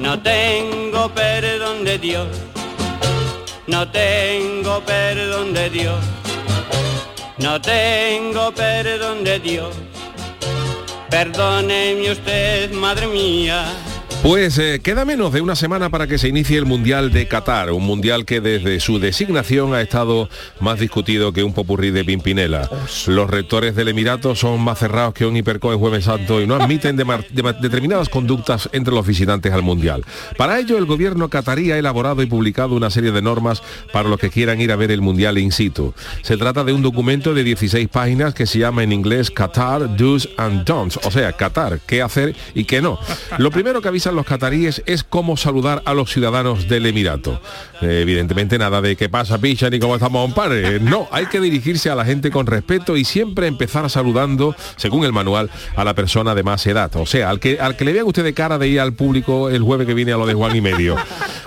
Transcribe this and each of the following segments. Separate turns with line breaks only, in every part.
No tengo perdón de Dios, no tengo perdón de Dios, no tengo perdón de Dios. Perdóneme usted, madre mía.
Pues eh, queda menos de una semana para que se inicie el Mundial de Qatar, un mundial que desde su designación ha estado más discutido que un popurrí de Pimpinela. Los rectores del Emirato son más cerrados que un hipercoe jueves santo y no admiten determinadas conductas entre los visitantes al Mundial. Para ello, el gobierno catarí ha elaborado y publicado una serie de normas para los que quieran ir a ver el Mundial in situ. Se trata de un documento de 16 páginas que se llama en inglés Qatar Do's and Don'ts, o sea, Qatar, qué hacer y qué no. Lo primero que avisan los cataríes es cómo saludar a los ciudadanos del Emirato. Eh, evidentemente nada de qué pasa, picha, ni cómo estamos, compadre. No, hay que dirigirse a la gente con respeto y siempre empezar saludando, según el manual, a la persona de más edad. O sea, al que, al que le vean usted de cara de ir al público el jueves que viene a lo de Juan y medio.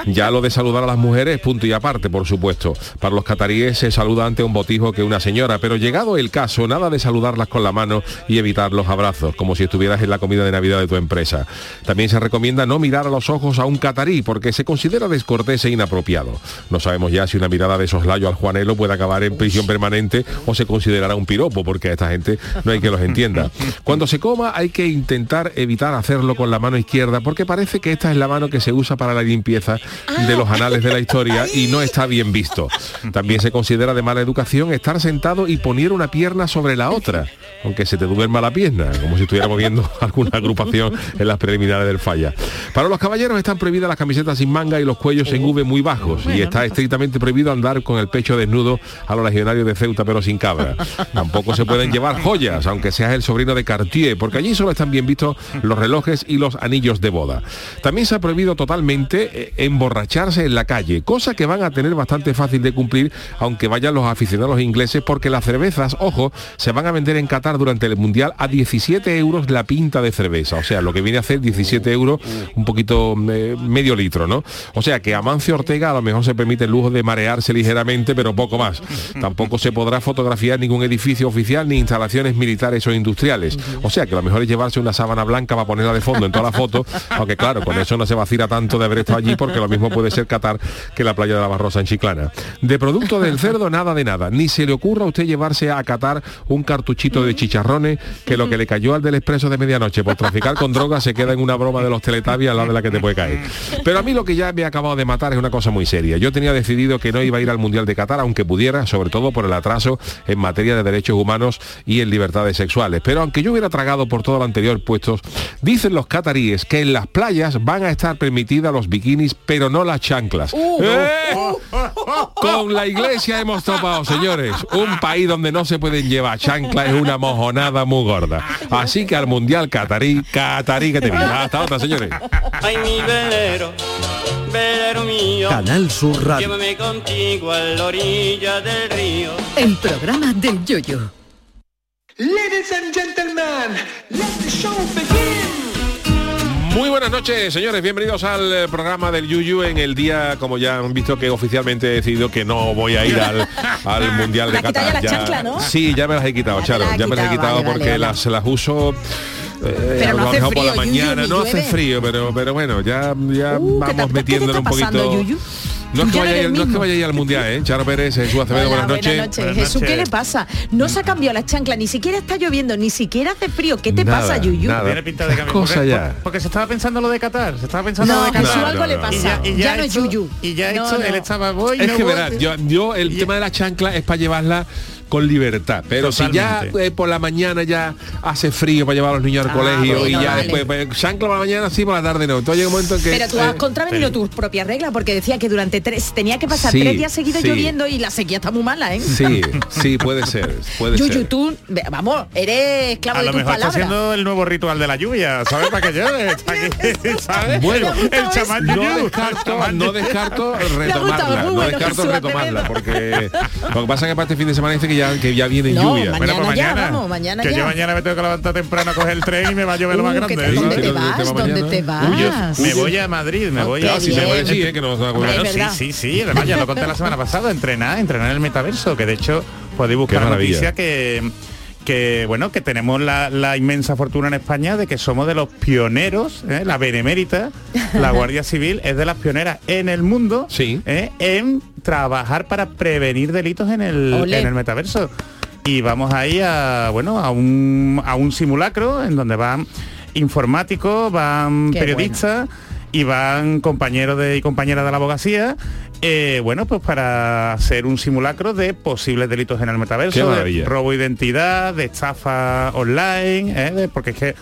Ya lo de saludar a las mujeres, punto y aparte, por supuesto. Para los cataríes se saluda ante un botijo que una señora, pero llegado el caso, nada de saludarlas con la mano y evitar los abrazos, como si estuvieras en la comida de Navidad de tu empresa. También se recomienda no mirar a los ojos a un catarí, porque se considera descortés e inapropiado. No sabemos ya si una mirada de soslayo al Juanelo puede acabar en prisión permanente o se considerará un piropo, porque a esta gente no hay que los entienda. Cuando se coma hay que intentar evitar hacerlo con la mano izquierda, porque parece que esta es la mano que se usa para la limpieza de los anales de la historia y no está bien visto. También se considera de mala educación estar sentado y poner una pierna sobre la otra, aunque se te duerma la pierna, como si estuviéramos viendo alguna agrupación en las preliminares del falla. Para los caballeros están prohibidas las camisetas sin manga y los cuellos en V muy bajos y está estrictamente prohibido andar con el pecho desnudo a los legionarios de Ceuta pero sin cabra. Tampoco se pueden llevar joyas, aunque seas el sobrino de Cartier, porque allí solo están bien vistos los relojes y los anillos de boda. También se ha prohibido totalmente eh, emborracharse en la calle, cosa que van a tener bastante fácil de cumplir aunque vayan los aficionados ingleses porque las cervezas, ojo, se van a vender en Qatar durante el Mundial a 17 euros la pinta de cerveza, o sea, lo que viene a hacer 17 euros, un poquito eh, medio litro, ¿no? O sea que Amancio Ortega a lo mejor se permite el lujo de marearse ligeramente, pero poco más. Tampoco se podrá fotografiar ningún edificio oficial ni instalaciones militares o industriales. O sea que lo mejor es llevarse una sábana blanca para ponerla de fondo en toda la foto, aunque claro, con eso no se vacila tanto de haber estado allí porque lo mismo puede ser Qatar que la playa de la Barrosa en Chiclana. De producto del cerdo, nada de nada. Ni se le ocurra a usted llevarse a Qatar un cartuchito de chicharrones que lo que le cayó al del expreso de medianoche por traficar con drogas se queda en una broma de los teletabias al lado de la que te puede caer. Pero a mí lo que ya me ha acabado de matar es una cosa muy seria. Yo tenía decidido que no iba a ir al Mundial de Qatar, aunque pudiera, sobre todo por el atraso en materia de derechos humanos y en libertades sexuales. Pero aunque yo hubiera tragado por todo lo anterior puestos, dicen los cataríes que en las playas van a estar permitidas los bikinis, pero no las chanclas. ¡Eh! Con la iglesia hemos topado, señores. Un país donde no se pueden llevar chanclas es una mojonada muy gorda. Así que al Mundial Catarí, Catarí que te viva. Hasta otra, señores.
Ay, mi velero, velero mío.
Canal Sur Radio.
Llévame contigo a la orilla del río.
El programa del Yoyo.
Ladies and gentlemen, let the show begin.
Muy buenas noches, señores. Bienvenidos al eh, programa del Yuyu en el día, como ya han visto, que oficialmente he decidido que no voy a ir al, al Mundial de Qatar. Sí, ya me las he quitado,
Ya
Charo. Ya me las he
quitado, vale,
porque
vale, vale.
Las, las uso... eh,
Pero no
a lo
hace
mejor por la
frío, Yuyu,
mañana no hace frío pero pero bueno ya ya
Uh, ¿qué te-
vamos metiéndole un
pasando,
poquito? No es que
Ya no
vaya a
eres
ir- no es que vaya a ir al mundial eh Charo Pérez Jesús Acevedo
Hola,
buenas noches
Buenas Jesús, ¿qué le pasa? No se ha cambiado la chancla, ni siquiera está lloviendo, ni siquiera hace frío. ¿Qué te
Nada,
pasa, Yuyu?
nada.
Tiene pinta de cambio.
Cosa
porque,
ya.
porque- porque se estaba pensando lo de Qatar. Se estaba pensando
No,
lo de Qatar.
Jesús,
No,
algo
no,
le
no.
pasa. ya, no es
hecho-
Yuyu.
Y ya
No,
hecho,
no.
él estaba voy,
es
no
que
voy.
verás yo, yo el
Y-
tema de la chancla es para llevarla con libertad. Pero si ya
Totalmente.
eh, por la mañana ya hace frío para llevar a los niños al
Ah,
colegio y
bueno,
ya
vale.
después pues, chancla por la mañana sí por la tarde no. Entonces llega un momento en que
Pero tú has
eh,
contravenido
sí.
tus propias reglas porque decía que durante tres tenía que pasar
Sí,
tres días seguidos
sí.
lloviendo y la sequía está muy mala, ¿eh?
Sí, sí, puede ser, puede
Yuyu,
ser.
tú, vamos, eres esclavo
A
de
lo
tus
mejor está
palabras.
haciendo el nuevo ritual de la lluvia, ¿sabes? Para que llueve. ¿sabes?
Bueno,
el chamán
no descarto, no descarto retomarla, no descarto retomarla, porque lo que pasa es que para este fin de semana dice que ya, que ya viene
No,
lluvia.
mañana
Bueno, pues
ya,
mañana,
vamos, mañana
que
ya.
yo mañana me tengo que levantar temprano a coger el tren y me va a llover lo más
Uh,
grande.
te- ¿Dónde te vas? ¿Dónde te vas?
Me voy a Madrid, me voy
qué
a...
Sí,
sí, sí, sí, además ya lo conté la semana pasada, entrenar, entrenar en el metaverso, que de hecho podéis buscar
maravilla.
noticias que que bueno que tenemos la, la inmensa fortuna en España de que somos de los pioneros ¿eh? la benemérita la Guardia Civil es de las pioneras en el mundo
Sí.
¿eh? en trabajar para prevenir delitos en el, en el metaverso y vamos ahí a bueno a un, a un simulacro en donde van informáticos van
Qué
periodistas y van compañeros de, y compañeras de la abogacía, eh, bueno, pues para hacer un simulacro de posibles delitos en el metaverso, de robo de identidad, de estafa online, ¿eh? de- porque es que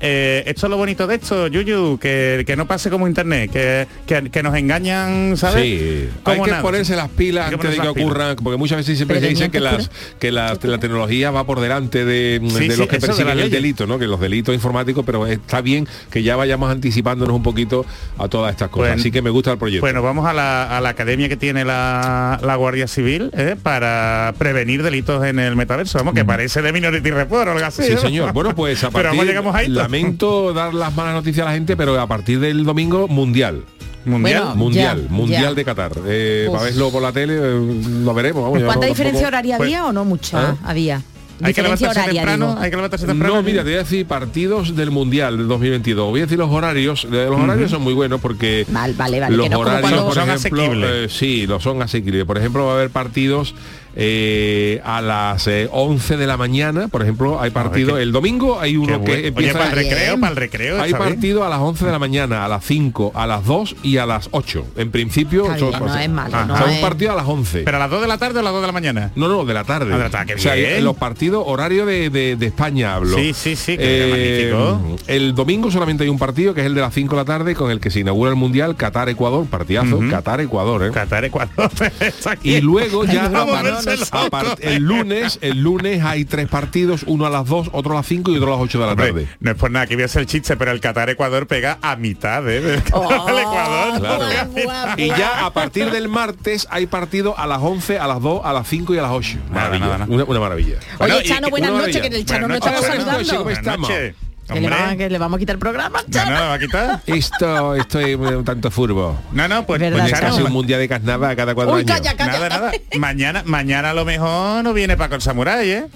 eh, esto es lo bonito de esto, Yuyu, que, que no pase como internet, que, que, que nos engañan, ¿sabes?
Sí, hay
Como
que
nada.
ponerse las pilas antes de que
pilas.
ocurran, porque muchas veces siempre
Pero
se dice que las
que
la, la tecnología va por delante de,
Sí,
de
sí,
los que
de
persiguen
la
el delito, ¿no? Que los delitos informáticos, pero está bien que ya vayamos anticipándonos un poquito a todas estas cosas. Así que me gusta el proyecto.
Bueno, vamos a la, a la academia que tiene la, la Guardia Civil ¿eh? para prevenir delitos en el metaverso. Vamos, que parece de Minority Report o algo así.
Sí,
¿no?
señor. Bueno, pues a
Pero
partir
vamos, llegamos ahí.
Lamento dar las malas noticias a la gente, pero a partir del domingo mundial.
Mundial.
Bueno,
Mundial,
ya,
mundial
ya.
de Qatar. Eh, para verlo por la tele, eh, lo veremos. Vamos,
¿Cuánta diferencia
tampoco-
horaria
pues-
había o no mucha?
¿Ah?
Había.
hay que levantarse
horaria,
temprano,
digo.
hay que levantarse temprano.
No, mira, te voy a decir partidos del Mundial del 2022. Voy a decir los horarios. Eh, Los horarios son muy buenos porque
Vale, vale, vale,
los
que no como
horarios,
cuando-
por
Son
ejemplo,
asequibles.
eh, sí, lo son asequibles. Por ejemplo, va a haber partidos eh, a las eh, 11 de la mañana. Por ejemplo, hay partido
qué-
el domingo hay uno
bueno.
que
Oye,
empieza
para el recreo, para el recreo.
hay
está bien.
partido a las 11 de la mañana, a las 5, a las 2 y a las 8. En principio son,
no es malo,
Ah,
no
o sea, un
es-
partido a las 11.
¿Pero a las 2 de la tarde o a las 2 de la mañana?
No, no, de la tarde.
Ah, de la tarde,
o sea,
bien.
los partidos horario de, de- de España hablo.
Sí, sí, sí, que magnífico.
El domingo solamente hay un partido que es el de las 5 de la tarde con el que se inaugura el Mundial Qatar-Ecuador, partidazo,
Ujú.
Qatar-Ecuador, ¿eh?
Qatar, Ecuador. está aquí.
Y luego ya a par- el lunes, el lunes hay tres partidos, uno a las 2, otro a las 5 y otro a las 8 de la
Hombre,
tarde.
no es por nada que voy a hacer el chiste, pero el Qatar Ecuador pega a mitad, ¿eh? del
Oh,
Ecuador.
Claro.
guau, guau,
Y ya a partir del martes hay partido a las 11, a las 2, a las 5 y a las 8.
Nada,
Maravilla,
nada, nada.
Una, una maravilla.
Oye,
Bueno,
Chano, buenas noches, que el Chano no estaba saludando.
¿cómo
Buenas
estamos?
Que le, va, que le vamos a quitar el programa,
No, no, ¿lo va a quitar?
Esto, estoy un tanto furbo.
No, no, pues,
Verdad,
pues,
es
Chano.
casi un mundial de carnaval cada cuatro
Uy,
años.
calla, calla.
Nada, nada. Mañana, mañana a lo mejor no viene Paco el Samurai, ¿eh?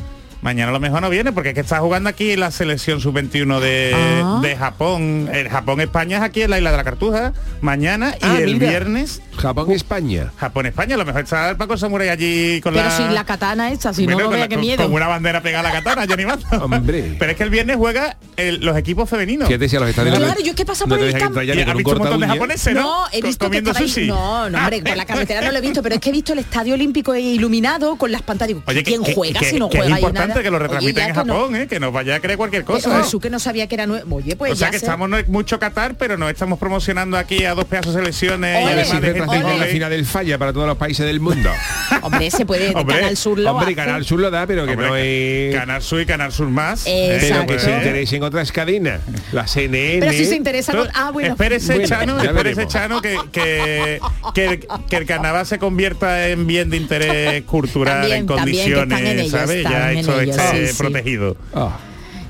Mañana a lo mejor no viene porque es que está jugando aquí la selección sub-21 de,
Ah.
de Japón. El Japón-España es aquí en la isla de la Cartuja. Mañana y
Ah,
el
mira.
viernes
Japón-España.
Japón-España. A lo mejor está el Paco Samurai allí con
Pero
la...
sin la katana esa, si no,
Bueno,
no
con
vea qué
con-
miedo.
Con una bandera pegada a la katana, Johnny Mato.
Hombre.
Pero es que el viernes juega el- los equipos femeninos.
¿Qué te decía los estadios?
Claro, yo es que pasa por
no
el campo.
ya
Y
ni
has visto un montón de
uña.
japoneses, ¿no?
No, he visto que
comiendo sushi.
No, no, hombre, por la carretera no lo he visto, pero es que he visto el estadio olímpico iluminado con las pantallas.
Oye,
¿quién
que-
juega
que-
si no
que
juega
es
ahí
importante que lo retransmiten en
que no-
Japón, ¿eh? que nos vaya a creer cualquier cosa.
Pero
¿eh?
Jesús, que no sabía que era nuevo. Oye, pues
o sea
ya
que
sé.
estamos no es mucho Qatar, pero no estamos promocionando aquí a dos pedazos de selecciones y además de gente
la final del falla para todos los países del mundo.
Hombre, se puede,
Hombre,
Canal Sur lo
Hombre,
hace.
Canal Sur lo da, pero que
Hombre,
no es...
Canal Sur y Canal Sur más.
Eh,
Pero
Exacto.
que se interesen otras cadenas. La CNN.
Pero si se interesa con... Ah, bueno.
espérese,
Bueno,
Chano, espérese. Chano, que, que, que, el- que el carnaval se convierta en bien de interés cultural
También,
en condiciones,
en ello,
¿sabes? Ya esto está
sí,
eh,
sí.
protegido.
Ah.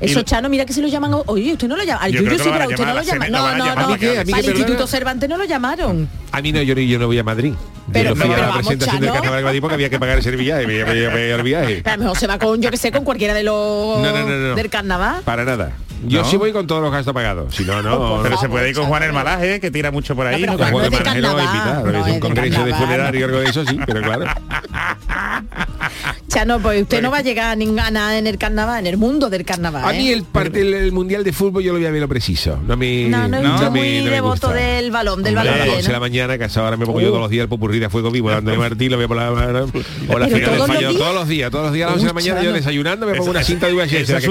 Eso, Chano, mira que si lo llaman... Oye, usted no lo llama. Al
Yo
Yuyu sí, pero usted no lo llama. No, no, no.
¿A mí qué? ¿A mí
Al Instituto? Cervantes no lo llamaron.
A mí no, yo, yo no voy a Madrid.
Pero-
yo no fui
pero
a la
vamos,
presentación del. Carnaval de Madrid porque había que pagar ese viaje. Había que pagar el viaje.
A lo mejor se va con, yo que sé, con cualquiera de los...
No, no, no, no.
del carnaval.
Para nada. Yo
¿No?
sí voy con todos los gastos pagados. Si no, no.
Pero se puede ir con Juan el. Malaje, que tira mucho por ahí.
No,
¿no?
pero
Juan
no
de
es
a
no
un congreso de funerario o algo de eso, sí, pero claro.
Chano, pues usted no va a llegar a ning- a nada en el carnaval, en el mundo del carnaval.
A mí
¿eh?
el, parte, el, el mundial de fútbol yo lo voy a ver lo preciso. No me,
No, no
no me-
muy
no
devoto del balón, del balón.
a las 11 de la
¿no?
mañana, que a esa hora me pongo yo todos los días el popurrí de a fuego vivo, dándole Martín, lo por la mano, o la final del fallo, todos los días, todos los días a las 11 de la mañana yo desayunando, me pongo una cinta de VHS,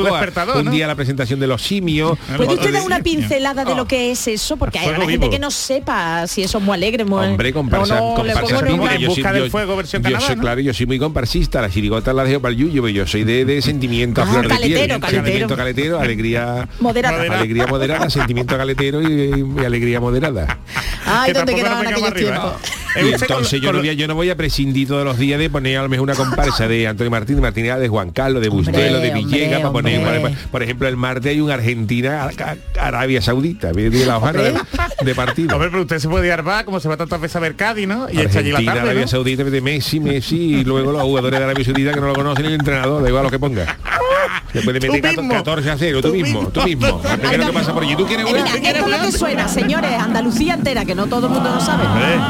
un
¿no?
día la presentación de los simios,
¿Puede usted dar una pincelada de
Oh.
lo que es eso? Porque hay
Fuego
gente que no sepa si eso es muy alegre, muy...
Hombre, comparsa,
No, no, le
comparsa pícara, yo soy-
busca del
yo-
fuego versión
yo soy,
¿no?
claro, yo soy muy comparsista, la chirigota la dejo para el yuyo, pero yo soy de, de sentimiento a
Ah,
flor de
caletero,
piel,
caletero.
sentimiento caletero, alegría
Moderada.
Alegría moderada, sentimiento caletero y, y alegría moderada.
Ay,
Que
¿dónde
tampoco
quedaban aquellos
vengamos
tiempos?
Entonces yo
con
no,
lo-
voy a, yo no voy a prescindir todos los días de poner a lo mejor una comparsa de Antonio Martín, de Martínez, de Juan Carlos, de Bustelo, de Villegas, para poner,
hombre.
por, ejemplo, el martes hay un Argentina, a- a- Arabia Saudita, de la hojana de, partido.
A ver, pero usted se puede ir bar, como se va tantas veces a ver Cádiz, ¿no? Y echa allí la tarde,
Arabia
¿no?
Saudita, de Messi, Messi, y luego los jugadores de Arabia Saudita que no lo conocen ni el entrenador, da igual lo que ponga. Después de
Tú
meter
mismo.
14 a 0, tú,
Tú
mismo,
mismo.
tú mismo. Al primero que pasa por allí, ¿tú quieres
Eh, mira, esto es lo que suena, señores, Andalucía entera, que no todo el mundo lo sabe.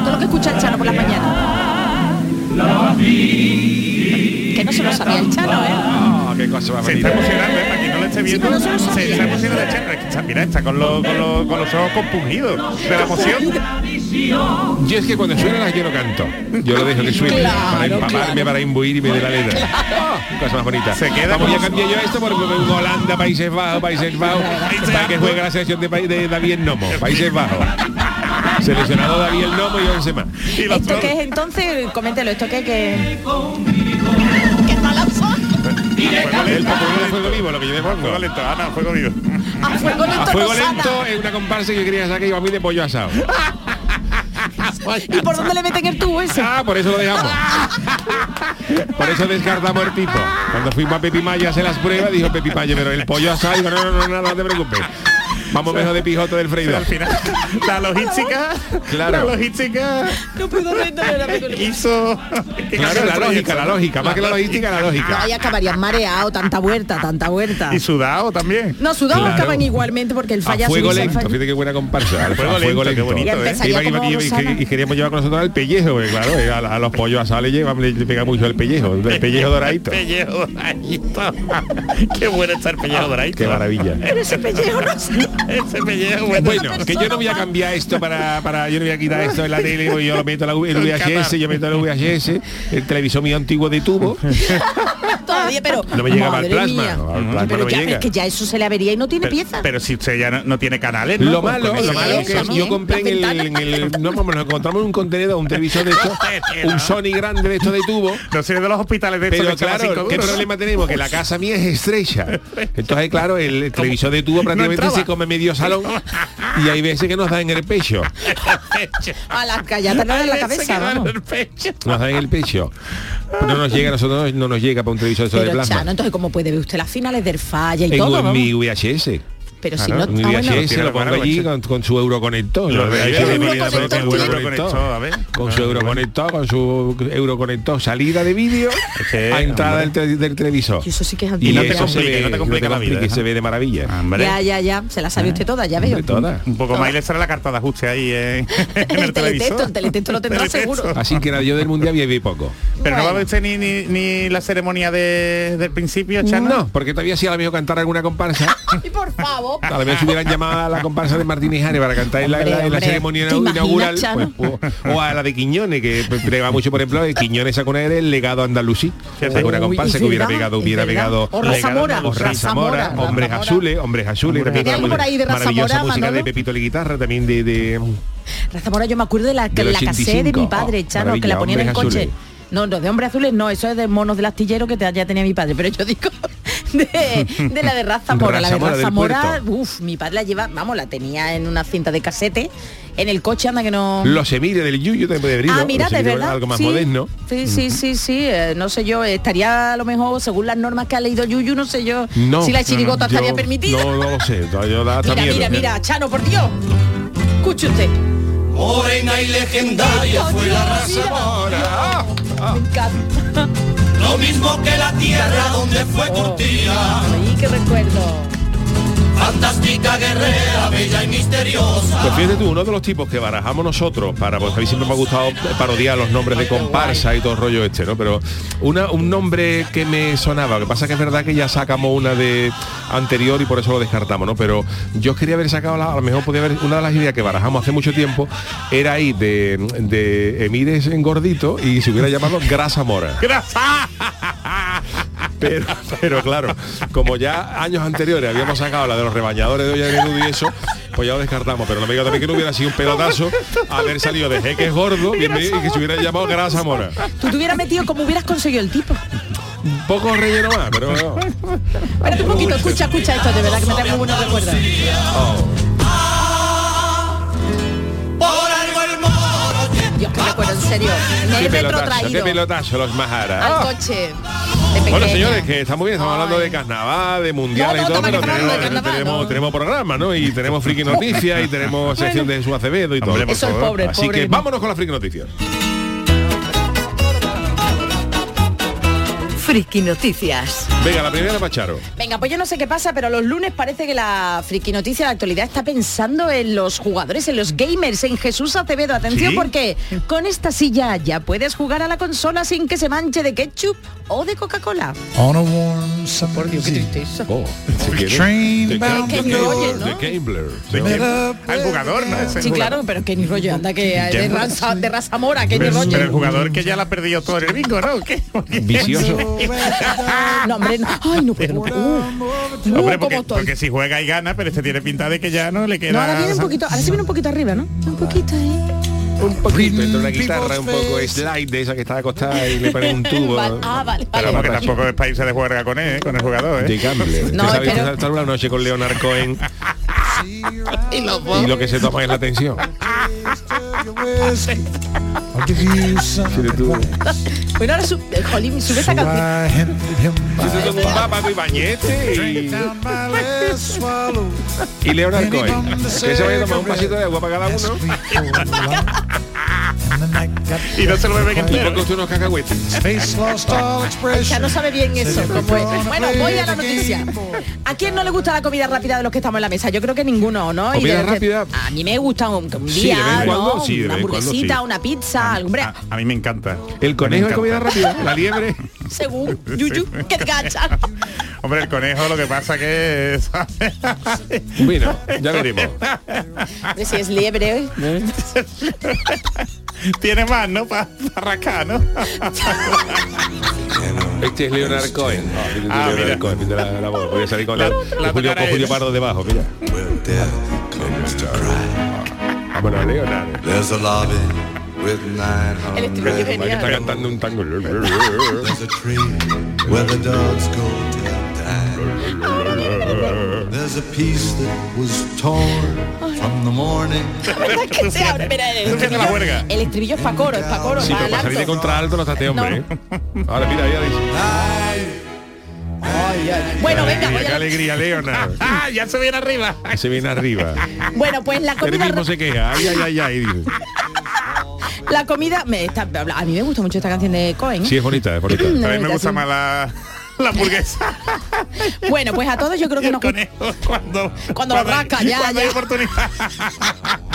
Todo lo que escucha el Chano por las mañanas. Que no se lo sabía el Chano, ¿eh?
Ah, qué cosa
Se está emocionando, ¿eh? Esté viendo,
no se
está está- Mira, está con, los- con los- con los ojos compungidos de la emoción.
Yo es que cuando suena las yo no canto. Yo lo dejo que suene
Claro,
para empaparme,
claro.
para imbuirme de la letra. Cosa más bonita.
Se queda
Vamos, ya cambié yo esto por Holanda, Países Bajos, Países Bajos, para que juegue la selección de, de David Nomo, Países Bajos. Seleccionado David El Nomo y 11 más.
Y
¿Esto qué es entonces? Coméntelo, ¿esto qué que ¿Qué?
El Fuego Vivo, lo que yo pongo.
Fuego lento, Ana, fuego vivo.
A fuego lento
A fuego lento es una comparsa que yo quería sacar y a mí de pollo asado.
¿Y por dónde le meten el tubo ese?
Ah, por eso lo dejamos. Por eso descartamos el tipo. Cuando fuimos a Pepi Maya a hacer las pruebas, dijo Pepi Maya, pero el pollo asado, no, no, no, no, no te preocupes. Vamos mejor de pijoto del freidor.
al final, la logística,
Claro.
la logística
No puedo entender
hizo... que
Claro,
cambiara
la lógica, la lógica, más que la logística, la lógica.
Ay, acabarían mareado, tanta vuelta, tanta vuelta.
Y sudado también.
No, sudados
Claro.
acaban igualmente porque el
A
falla
fuego
subirse al
lento, fíjate qué buena comparsa. Al
A fuego lento, qué bonito,
Y
¿eh?
empezaría
Iba- iba-
como
iba- y, queríamos llevar con nosotros al pellejo, porque claro, eh, a, la- a los pollos asados le, le pega mucho el pellejo, el pellejo doradito.
Pellejo doradito. Qué bueno está el pellejo doradito.
Qué maravilla.
Pero ese pellejo no sé.
Ese pellejo bueno.
Bueno, que yo no voy a cambiar esto para, para yo no voy a quitar esto en la tele, yo lo meto en la el VHS, yo meto el VHS, el televisor mío antiguo de tubo,
Todavía, pero
no me llega para el
madre
plasma,
mía.
no, al plasma
Pero
no me
ya,
llega.
es que ya eso se le avería y no tiene
pero,
pieza.
pero si usted ya no, no tiene canales, ¿no?
Lo
Con-
malo, lo malo que
¿no?
yo compré en el,
Las
en el- no, vamos, nos encontramos en un contenedor, un televisor de esto, un Sony grande de esto de tubo,
No sé de los hospitales de estos
Pero claro, ¿qué problema tenemos? Que la casa mía es estrecha. Entonces, claro, el televisor de tubo prácticamente se come medio salón y hay veces que nos da en el pecho.
A la callata no en la cabeza.
Nos da en el pecho. No nos llega a nosotros, no nos llega para un televisor de plasma.
Chano, entonces cómo puede ver usted las finales del falla y
En,
todo,
en mi VHS.
Pero si no, ah, bueno.
Tiene
lo pongo allí con, con su euroconector. Se con
con
su euroconector. Con su euroconector, con su euroconector, salida de vídeo
Sí,
a entrada del, te- del televisor.
Y eso sí que es
Y
no te
se ve-
no te complique la vida,
complique,
¿eh?
se ve de maravilla.
Ya, ya, ya. Se la sabe usted toda, ya veo.
Un poco más y le sale la carta de ajuste ahí en, en
El
el
teletexto,
televisor.
el teletexto lo tendrá seguro.
Así que nada, yo del mundial vi poco.
Pero no va a ver usted ni, ni, ni la ceremonia de, del principio, Chano.
No, porque todavía si a lo mejor cantar alguna comparsa.
Y por favor.
A lo mejor si hubieran llamado a la comparsa de Martínez Jare para cantar en la, en la- en la
Hombre,
ceremonia
¿te imaginas,
inaugural.
Chano?
pues, o, o a la de Quiñones, que pega mucho, por ejemplo, de Quiñones sacó una el legado andalusí. Sacó una comparsa que hubiera pegado, hubiera pegado.
O Raza
legado-
Mora,
o Raza
Raza
Mora,
Mora,
hombres azules, hombres azules.
Hombre, ¿Tiene algo por ahí de
maravillosa música de? Pepito la guitarra, también de, de
Raza Mora, yo me acuerdo de la,
Del
la cassette de
85.
mi padre,
Oh,
Chano, que la ponían en el coche.
Azules.
No, no, de hombres azules no, eso es de monos del astillero que te- ya tenía mi padre, pero yo digo de, de la de Raza Mora, la de
Raza Mora
Mora, uff, mi padre la lleva, vamos, la tenía en una cinta de casete, en el coche, anda que no...
Los Emires del Yuyo de Brilo.
Ah, mira, de verdad.
Algo más
sí.
moderno.
Sí, sí, sí, sí. eh, no sé yo, estaría a lo mejor, según las normas que ha leído Yuyu, no sé yo
No,
si la chirigota
yo-
estaría permitida.
No, no lo sé, yo da
mira,
miedo.
mira, mira, Chano, por Dios. Escuche usted.
Morena y legendaria fue la raza
ah,
Me encanta.
Lo mismo que la tierra donde fue curtida
Ay, qué recuerdo.
Fantástica, guerrera, bella y misteriosa.
Pues fíjate tú, uno de los tipos que barajamos nosotros para, porque a mí siempre me ha gustado parodiar los nombres de comparsa y todo el rollo este, ¿no? Pero una, un nombre que me sonaba, lo que pasa que es verdad que ya sacamos una de anterior y por eso lo descartamos, ¿no? Pero yo quería haber sacado, la- a lo mejor podía haber, una de las ideas que barajamos hace mucho tiempo era ahí de, de Emires en gordito y se hubiera llamado Grasa Mora. Pero, pero claro, como ya años anteriores habíamos sacado la de los rebañadores de olla de menudo y eso, pues ya lo descartamos. Pero no me digo también que no hubiera sido un pelotazo haber salido de jeques gordo bienvenido, y que se hubiera llamado Grasa Mora.
Tú te hubieras metido como hubieras conseguido el tipo.
Un poco relleno más, pero no.
Espérate un poquito, escucha, escucha esto, de verdad que me trae muy buenos recuerdos.
Tiene
Dios, que recuerdo, en serio. Me
Qué
he
pelotazo, qué
retrotraído
pelotazo los
al
Majara.
coche. De
Bueno, señores, que está muy bien, estamos hablando de carnaval, de mundial
No, no,
y todo, pero tenemos,
carnaval,
tenemos,
no.
tenemos programa, ¿no? Y tenemos friki noticias y tenemos sección de Jesús Acevedo y todo.
Hombre,
Eso es pobre,
Así
pobre.
que vámonos con las friki noticias.
Friki Noticias.
Venga, la primera Pacharo.
Venga, pues yo no sé qué pasa, pero los lunes parece que la friki noticia de la actualidad está pensando en los jugadores, en los gamers, en Jesús Acevedo. Atención
¿Sí?
porque con esta silla ya puedes jugar a la consola sin que se manche de ketchup o de Coca-Cola. Por Dios, qué tristeza.
Oh, quieres.
train.
Al jugador, ¿no?
Sí,
jugador.
claro, pero Kenny Roger, anda que de raza, de raza mora, Kenny
Pero, pero el
Roger.
jugador que ya la ha perdido todo el bingo, ¿no? ¿Qué?
Vicioso.
No, hombre, no. Ay, no puedo, no. Uh, uh,
Hombre,
¿cómo
porque, porque si juega y gana, pero este tiene pinta de que ya no le queda.
No, ahora viene un poquito, ahora sí viene un poquito arriba, ¿no? Un poquito ahí.
Un poquito, entre una guitarra, un poco slide de esa que está acostada y le ponen un tubo.
Vale, Ah, vale,
Pero
vale.
vamos, que tampoco es para irse de juerga con él, ¿eh? con el jugador,
De
¿eh?
No,
¿Usted sabe
pero-
que estar una noche con Leonard Cohen y lo que se toma es la tú.
Bueno, ahora sube, eh, jolín, sube esa canción.
Y Bañete y, y Leonard Cohen. Que se vaya a tomar un pasito de agua para cada uno
Y no se lo beben entero.
usted unos cacahuetes.
Ya no sabe bien eso. cómo es. Bueno, voy a la noticia. ¿A quién no le gusta la comida rápida de los que estamos en la mesa? Yo creo que ninguno, ¿no?
¿Comida
de-
rápida?
A mí me gusta un, un
Sí,
día,
de vez en cuando,
¿no?
sí, de
una hamburguesita,
sí.
una pizza, algo, hombre,
A, a mí me encanta.
El conejo de comida rápida, la liebre.
según Yuyu, que te gacha.
Hombre, el conejo lo que pasa que es...
Bueno, ya veremos.
Si es liebre, ¿eh?
Tiene más, ¿no? Para rascar, ¿no?
Este es Leonard Cohen. No,
Ah,
Leonard
mira.
Cohen, de la, la voz. Voy a salir con, la,
La-
con
la
Julio, con Julio. Pardo debajo, mira. Vámonos, Leonard.
There's a lobby with
El estribillo
900
Que está cantando un tango.
There's a tree where the dogs go to die. There's a piece that was torn from the morning.
La verdad es que se abre, mira, el estribillo, el estribillo es para coro, es para coro,
Sí, pero para salir de
alto.
contralto no está este hombre, ¿eh? Ahora mira, ya dice.
Bueno, venga,
Alegría,
voy
qué
a-
alegría, Leonard.
¡Ah! Ya se viene arriba.
Se viene arriba.
Bueno, pues la
Él
comida
mismo se queja. Ay, ay, ay, ay.
la comida me está, a mí me gusta mucho esta canción de Cohen. ¿eh?
Sí, es bonita, es bonita.
A mí me gusta más la, la hamburguesa.
Bueno, pues a todos yo creo que nos
conejo cuando...
Cuando lo rasca, ya,
cuando
ya.
hay oportunidad.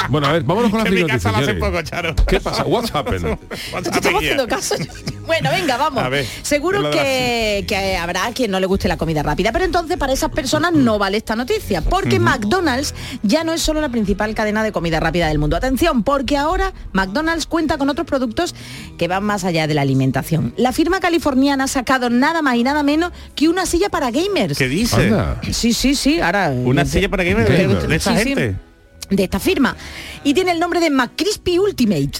Bueno, a ver, vámonos con las
que en mi
noticias,
casa lo hace
señores.
poco, Charo.
¿Qué pasa? What's happened?
What's
estamos haciendo caso. Bueno, venga, vamos.
A ver,
Seguro que habrá quien no le guste la comida rápida, pero entonces para esas personas no vale esta noticia, porque McDonald's ya no es solo la principal cadena de comida rápida del mundo. Atención, porque ahora McDonald's cuenta con otros productos que van más allá de la alimentación. La firma californiana ha sacado nada más y nada menos que una silla para gamers.
¿Qué dice?
Anda.
Sí, sí, sí, ahora...
Una silla para gamer
Gamer.
de, de esta
Sí, sí.
gente.
de esta firma y tiene el nombre de McCrispy Ultimate.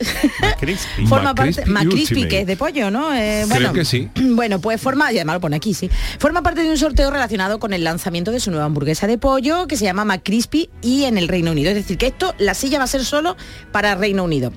McCrispy.
forma parte
McCrispy
McCrispy
Ultimate.
que es de pollo, ¿no? Eh,
Creo que sí.
Bueno, pues forma y además lo pone aquí, sí. Forma parte de un sorteo relacionado con el lanzamiento de su nueva hamburguesa de pollo que se llama McCrispy y en el Reino Unido. Es decir, que esto la silla va a ser solo para Reino Unido.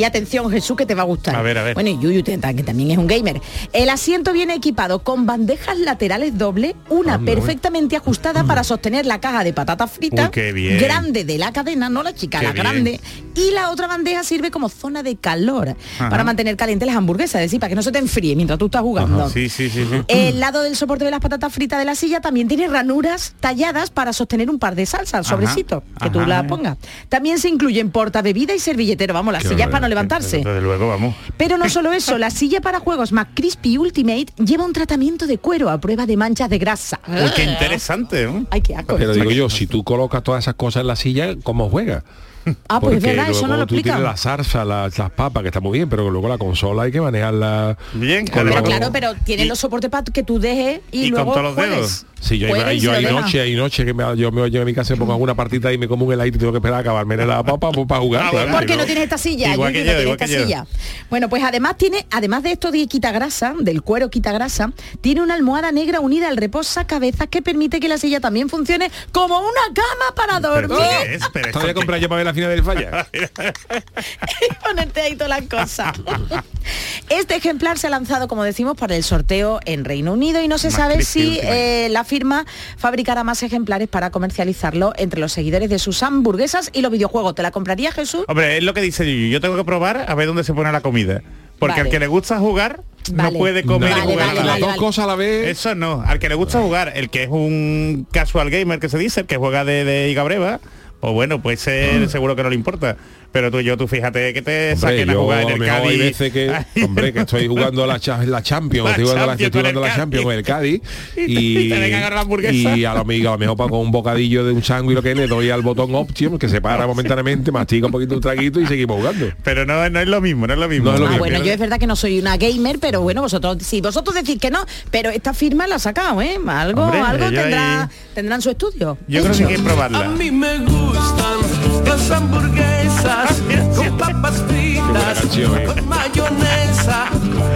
Y atención, Jesús, que te va a gustar.
A ver, a ver.
Bueno, y Yuyu, que también es un gamer. El asiento viene equipado con bandejas laterales doble, una perfectamente ajustada para sostener la caja de patatas fritas
Uy, qué bien.
grande de la cadena, no la chica,
Qué
la
bien.
grande. Y la otra bandeja sirve como zona de calor
Ajá.
para mantener calientes las hamburguesas, es decir, para que no se te enfríe mientras tú estás jugando.
Sí, sí, sí.
El lado del soporte de las patatas fritas de la silla también tiene ranuras talladas para sostener un par de salsas, sobrecito, que tú las pongas. También se incluyen porta bebida y servilletero, vamos, las
Qué
sillas para no. Levantarse.
Desde luego, vamos.
Pero no solo eso, la silla para juegos McCrispy Ultimate lleva un tratamiento de cuero a prueba de manchas de grasa.
Uy, qué interesante. ¿no?
Ay, qué asco.
Pero digo yo, si tú colocas todas esas cosas en la silla, ¿cómo juega?
Ah, pues es
Porque
verdad, eso no lo
tú
explica.
tienes la zarza, las, las papas, que está muy bien, pero luego la consola hay que manejarla.
Bien,
con
Pero
los-
claro, pero tiene los soportes para que tú dejes y,
y con
luego
todos los dedos.
Sí, yo, hay, yo hay noche, hay noche que me, yo me llego a mi casa y me pongo alguna partita y me como un helado y tengo que esperar a acabarme la papa pues, para jugar.
Ah,
claro,
bueno.
¿Por qué
si
no tienes esta silla?
Igual que
no
yo,
tienes
igual
esta
que yo.
silla. Bueno, pues además tiene, además de esto de quita grasa, del cuero quita grasa, tiene una almohada negra unida al reposa cabezas que permite que la silla también funcione como una cama para
¿Pero
dormir.
qué es? Pero
La final del falla.
y ponerte ahí todas las cosas. Este ejemplar se ha lanzado, como decimos, para el sorteo en Reino Unido y no se
Más
sabe si eh, la firma fabricará más ejemplares para comercializarlo entre los seguidores de sus hamburguesas y los videojuegos. ¿Te la compraría Jesús?
Hombre, es lo que dice Yuyu. Yo tengo que probar a ver dónde se pone la comida. Porque
Vale.
al que le gusta jugar,
Vale.
no puede comer
Vale,
y jugar.
vale,
a la
vale,
vez.
Las dos cosas a la vez.
Eso no. Al que le gusta jugar, el que es un casual gamer que se dice, el que juega de, de Iga Breva, o bueno, pues él seguro que no le importa. Pero tú y yo, tú fíjate que te
Hombre,
saquen a jugar en el
hay
Cádiz.
veces que,
Ay,
hombre, que estoy jugando la, cha- la Champions,
La
estoy jugando la, estoy jugando la
Cádiz.
Champions con el Cádiz
Y
y,
te vengan a agarrar la hamburguesa.
y a lo mejor, a lo mejor para con un bocadillo de un sándwich lo que le doy al botón option que se para momentáneamente, mastica un poquito un traguito y seguimos jugando.
Pero no, no es lo mismo, no es lo mismo.
No es lo
Ah,
mismo.
bueno, yo es verdad que no soy una gamer, pero bueno, vosotros sí, vosotros decís que no, pero esta firma la ha sacado, ¿eh? Algo,
Hombre,
algo tendrá,
ahí-
tendrán su estudio.
Yo creo que hay que probarla.
me gustan las hamburguesas con papas fritas,
canción, ¿eh?
con mayonesa,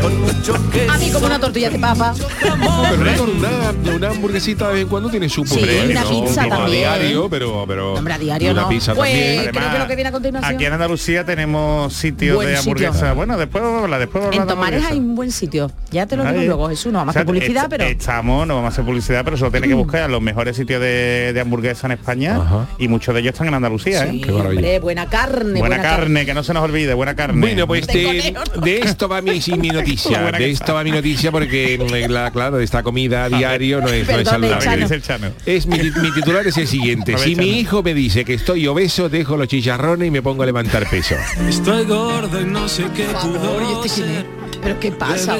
con mucho queso.
A mí como una tortilla de papa.
Pero una, una, una hamburguesita de vez en cuando tiene su punto,
Sí,
¿eh?
una
No,
pizza
no a
también.
diario, pero, pero
Hombre, a diario
una
no.
pizza
Pues,
también.
creo que lo que viene a continuación.
Aquí en Andalucía tenemos sitios
Buen
de
sitio.
hamburguesa. Bueno, después vamos a hablar, después a
En Tomares hay un buen sitio. Ya te lo digo
Ahí.
luego, Jesús, no vamos a
O sea,
hacer publicidad, pero...
Estamos, no vamos a hacer publicidad, pero solo tiene que buscar los mejores sitios de, de hamburguesa en España
Ajá.
y muchos de ellos están en Andalucía,
Sí,
¿eh?
Qué
hombre, buena carne,
Buena, carne, que no se nos olvide, buena carne.
Bueno, pues
De
de, esto va mi, mi noticia. De esto va mi noticia porque, mm, la, claro, esta comida a diario no es, no es
Perdone,
A ver, ¿qué
saludable.
dice el Chano?
Es mi, mi titular es el siguiente. Si mi hijo me dice que estoy obeso, dejo los chicharrones y me pongo a levantar peso.
Estoy gordo y no sé qué
Por favor, ¿y
pudo
este. ¿Pero qué pasa.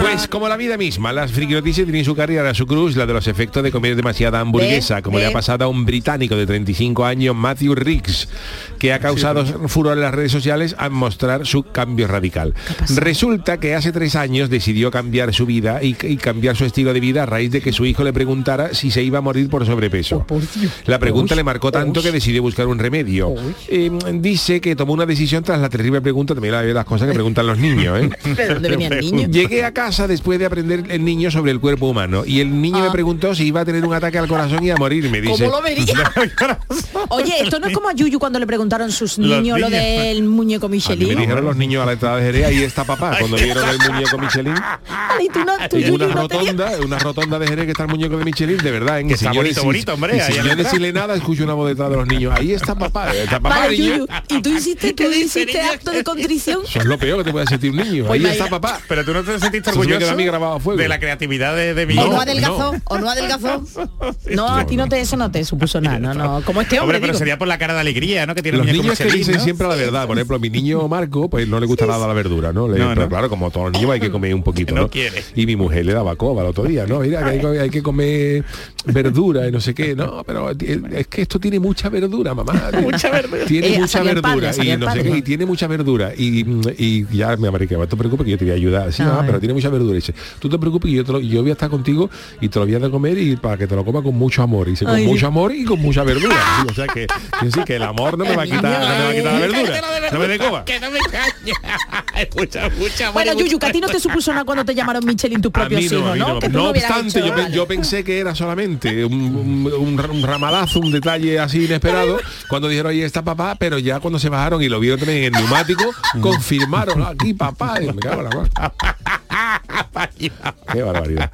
Pues como la vida misma, las friki noticias tienen su carrera, su cruz, la de los efectos de comer demasiada hamburguesa,
Ve,
como le ha pasado a un británico de 35 años, Matthew Riggs, que ha causado furor en las redes sociales al mostrar su cambio radical. Resulta que hace tres años decidió cambiar su vida y, y cambiar su estilo de vida a raíz de que su hijo le preguntara si se iba a morir por sobrepeso. La pregunta le marcó tanto que decidió buscar un remedio. Eh, dice que tomó una decisión tras la terrible pregunta, también la- las cosas que preguntan los niños. ¿eh?
¿Pero dónde venía el niño?
Llegué a casa después de aprender el niño sobre el cuerpo humano y el niño me preguntó si iba a tener un ataque al corazón y a morir, me dice.
¿Cómo lo vería? Oye, esto no es como a Yuyu cuando le preguntaron sus niños lo del muñeco
A mí me
Michelin.
dijeron los niños a la entrada de Jerez, ahí está papá, cuando vieron el muñeco Michelin.
Ay, tú no, tú,
En
Yuyu,
una
no te dio-
rotonda, en una rotonda de Jerez que está el muñeco de Michelin, de verdad, en
Que está bonito, bonito, hombre,
Y
ahí
sin
en
yo decirle nada, escucho una voz detrás de los niños. Ahí está papá, está papá,
Vale,
niño.
Yuyu, ¿y tú hiciste, tú hiciste acto de contrición?
Eso es lo peor que te puede sentir un niño.
Pues
Ahí está papá.
Pero tú no te sentiste orgulloso de la creatividad de, de mi
¿O
hijo?
no adelgazó? ¿O no adelgazó? No, a ti no te, eso no te supuso nada, no, no. Como este hombre,
Hombre, pero sería por la cara de alegría, ¿no? Que tiene el
Los
muñeco
niños que dicen siempre la verdad. Por ejemplo, mi niño Marco, pues no le gusta nada la verdura, ¿no? Claro, como todos los niños hay que comer un poquito,
No
¿no?
quiere.
Y mi mujer le daba coba el otro día, ¿no? Mira, que hay, que- hay que comer verdura y no sé qué. No, pero ti- es que esto tiene mucha verdura, mamá.
Mucha verdura.
Tiene
Eh,
mucha
padre,
verdura y no sé qué, y tiene mucha verdura. Y, y ya me que no te preocupes que yo te voy a ayudar. Sí,
Ah,
pero tiene mucha verdura. Y dice, tú te preocupes y yo, te lo- yo voy a estar contigo y te lo voy a dar de comer y para que te lo coma con mucho amor. Y dice, con
Ay,
mucho amor y con mucha verdura. O sea que, que sí, que el amor no me va a quitar, no me va a quitar la verdura. No me dé coba.
Que no me caña. mucha, mucha.
Bueno, Yuyu, que a ti no te supuso nada cuando te llamaron Michelin tus propios
no,
hijos, ¿no?
no. No obstante,
hecho,
yo,
vale.
yo pensé que era solamente un, un- un- un ramalazo, un detalle así inesperado, cuando dijeron, ahí está papá, pero ya cuando se bajaron y lo vieron también en el neumático, confirmaron, aquí papá, y me cago en la. Qué barbaridad.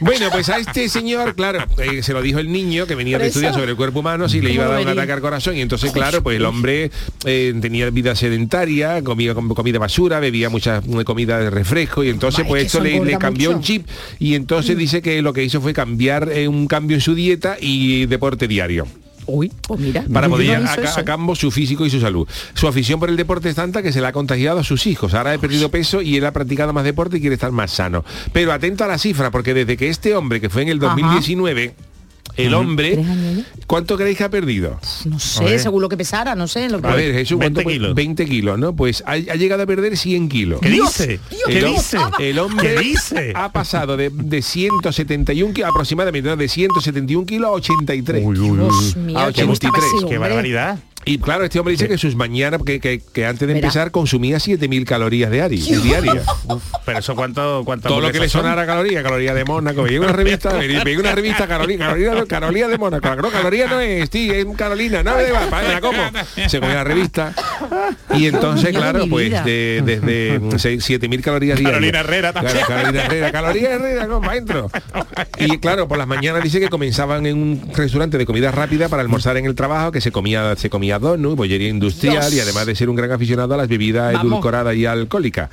Bueno, pues a este señor, claro, eh, se lo dijo el niño que venía de estudiar sobre el cuerpo humano si le iba a
¿Cómo
dar un ataque al corazón y entonces claro pues el hombre eh, tenía vida sedentaria comía com- comida basura bebía mucha eh, comida de refresco y entonces pues esto le, cambió un chip y entonces dice que lo que hizo fue cambiar eh, un cambio en su dieta y deporte diario
Uy, pues mira.
para poder
no
a, a su físico y su salud. Su afición por el deporte es tanta que se la ha contagiado a sus hijos. Ahora ha perdido peso y él ha practicado más deporte y quiere estar más sano. Pero atento a la cifra, porque desde que este hombre, que fue en el
Ajá.
2019, el hombre,
¿Tres años
¿cuánto creéis que ha perdido?
No sé, según lo que pesara, no sé. Lo que...
A ver, Jesús, ¿cuánto
20
fue?
kilos.
20 kilos, ¿no? Pues ha, ha llegado a perder 100 kilos.
¿Qué
Dios,
dice?
Dios,
¿Qué
el, hom-
dice?
el hombre
¿Qué dice?
ha pasado de, de 171 kilos aproximadamente, ¿no? de 171 kilos a 83.
Uy, uy, uy.
Mío,
a
¿cómo estaba
83,
ese
Qué barbaridad.
Y claro, este hombre dice que sus mañanas, que, que- que antes de empezar consumía 7.000 calorías diari- diarias.
Pero eso cuánto, cuánto
Todo lo que le sonara caloría, caloría de Mónaco. Veía una revista, veía una revista Carolina, Carolina, Carolina de Mónaco. No, caloría no es, sí, es Carolina, no me va, pa- me la como. Se comía la revista. Y entonces, claro, pues de, desde mm, seis- 7.000 calorías diarias.
Carolina Herrera también.
Claro, Carolina Herrera, calorías Herrera, dentro. Y claro, por las mañanas dice que comenzaban en un restaurante de comida rápida para almorzar en el trabajo, que se comía, se comía donut, bollería industrial
Dios.
y además de ser un gran aficionado a las bebidas
Vamos.
edulcoradas y alcohólicas.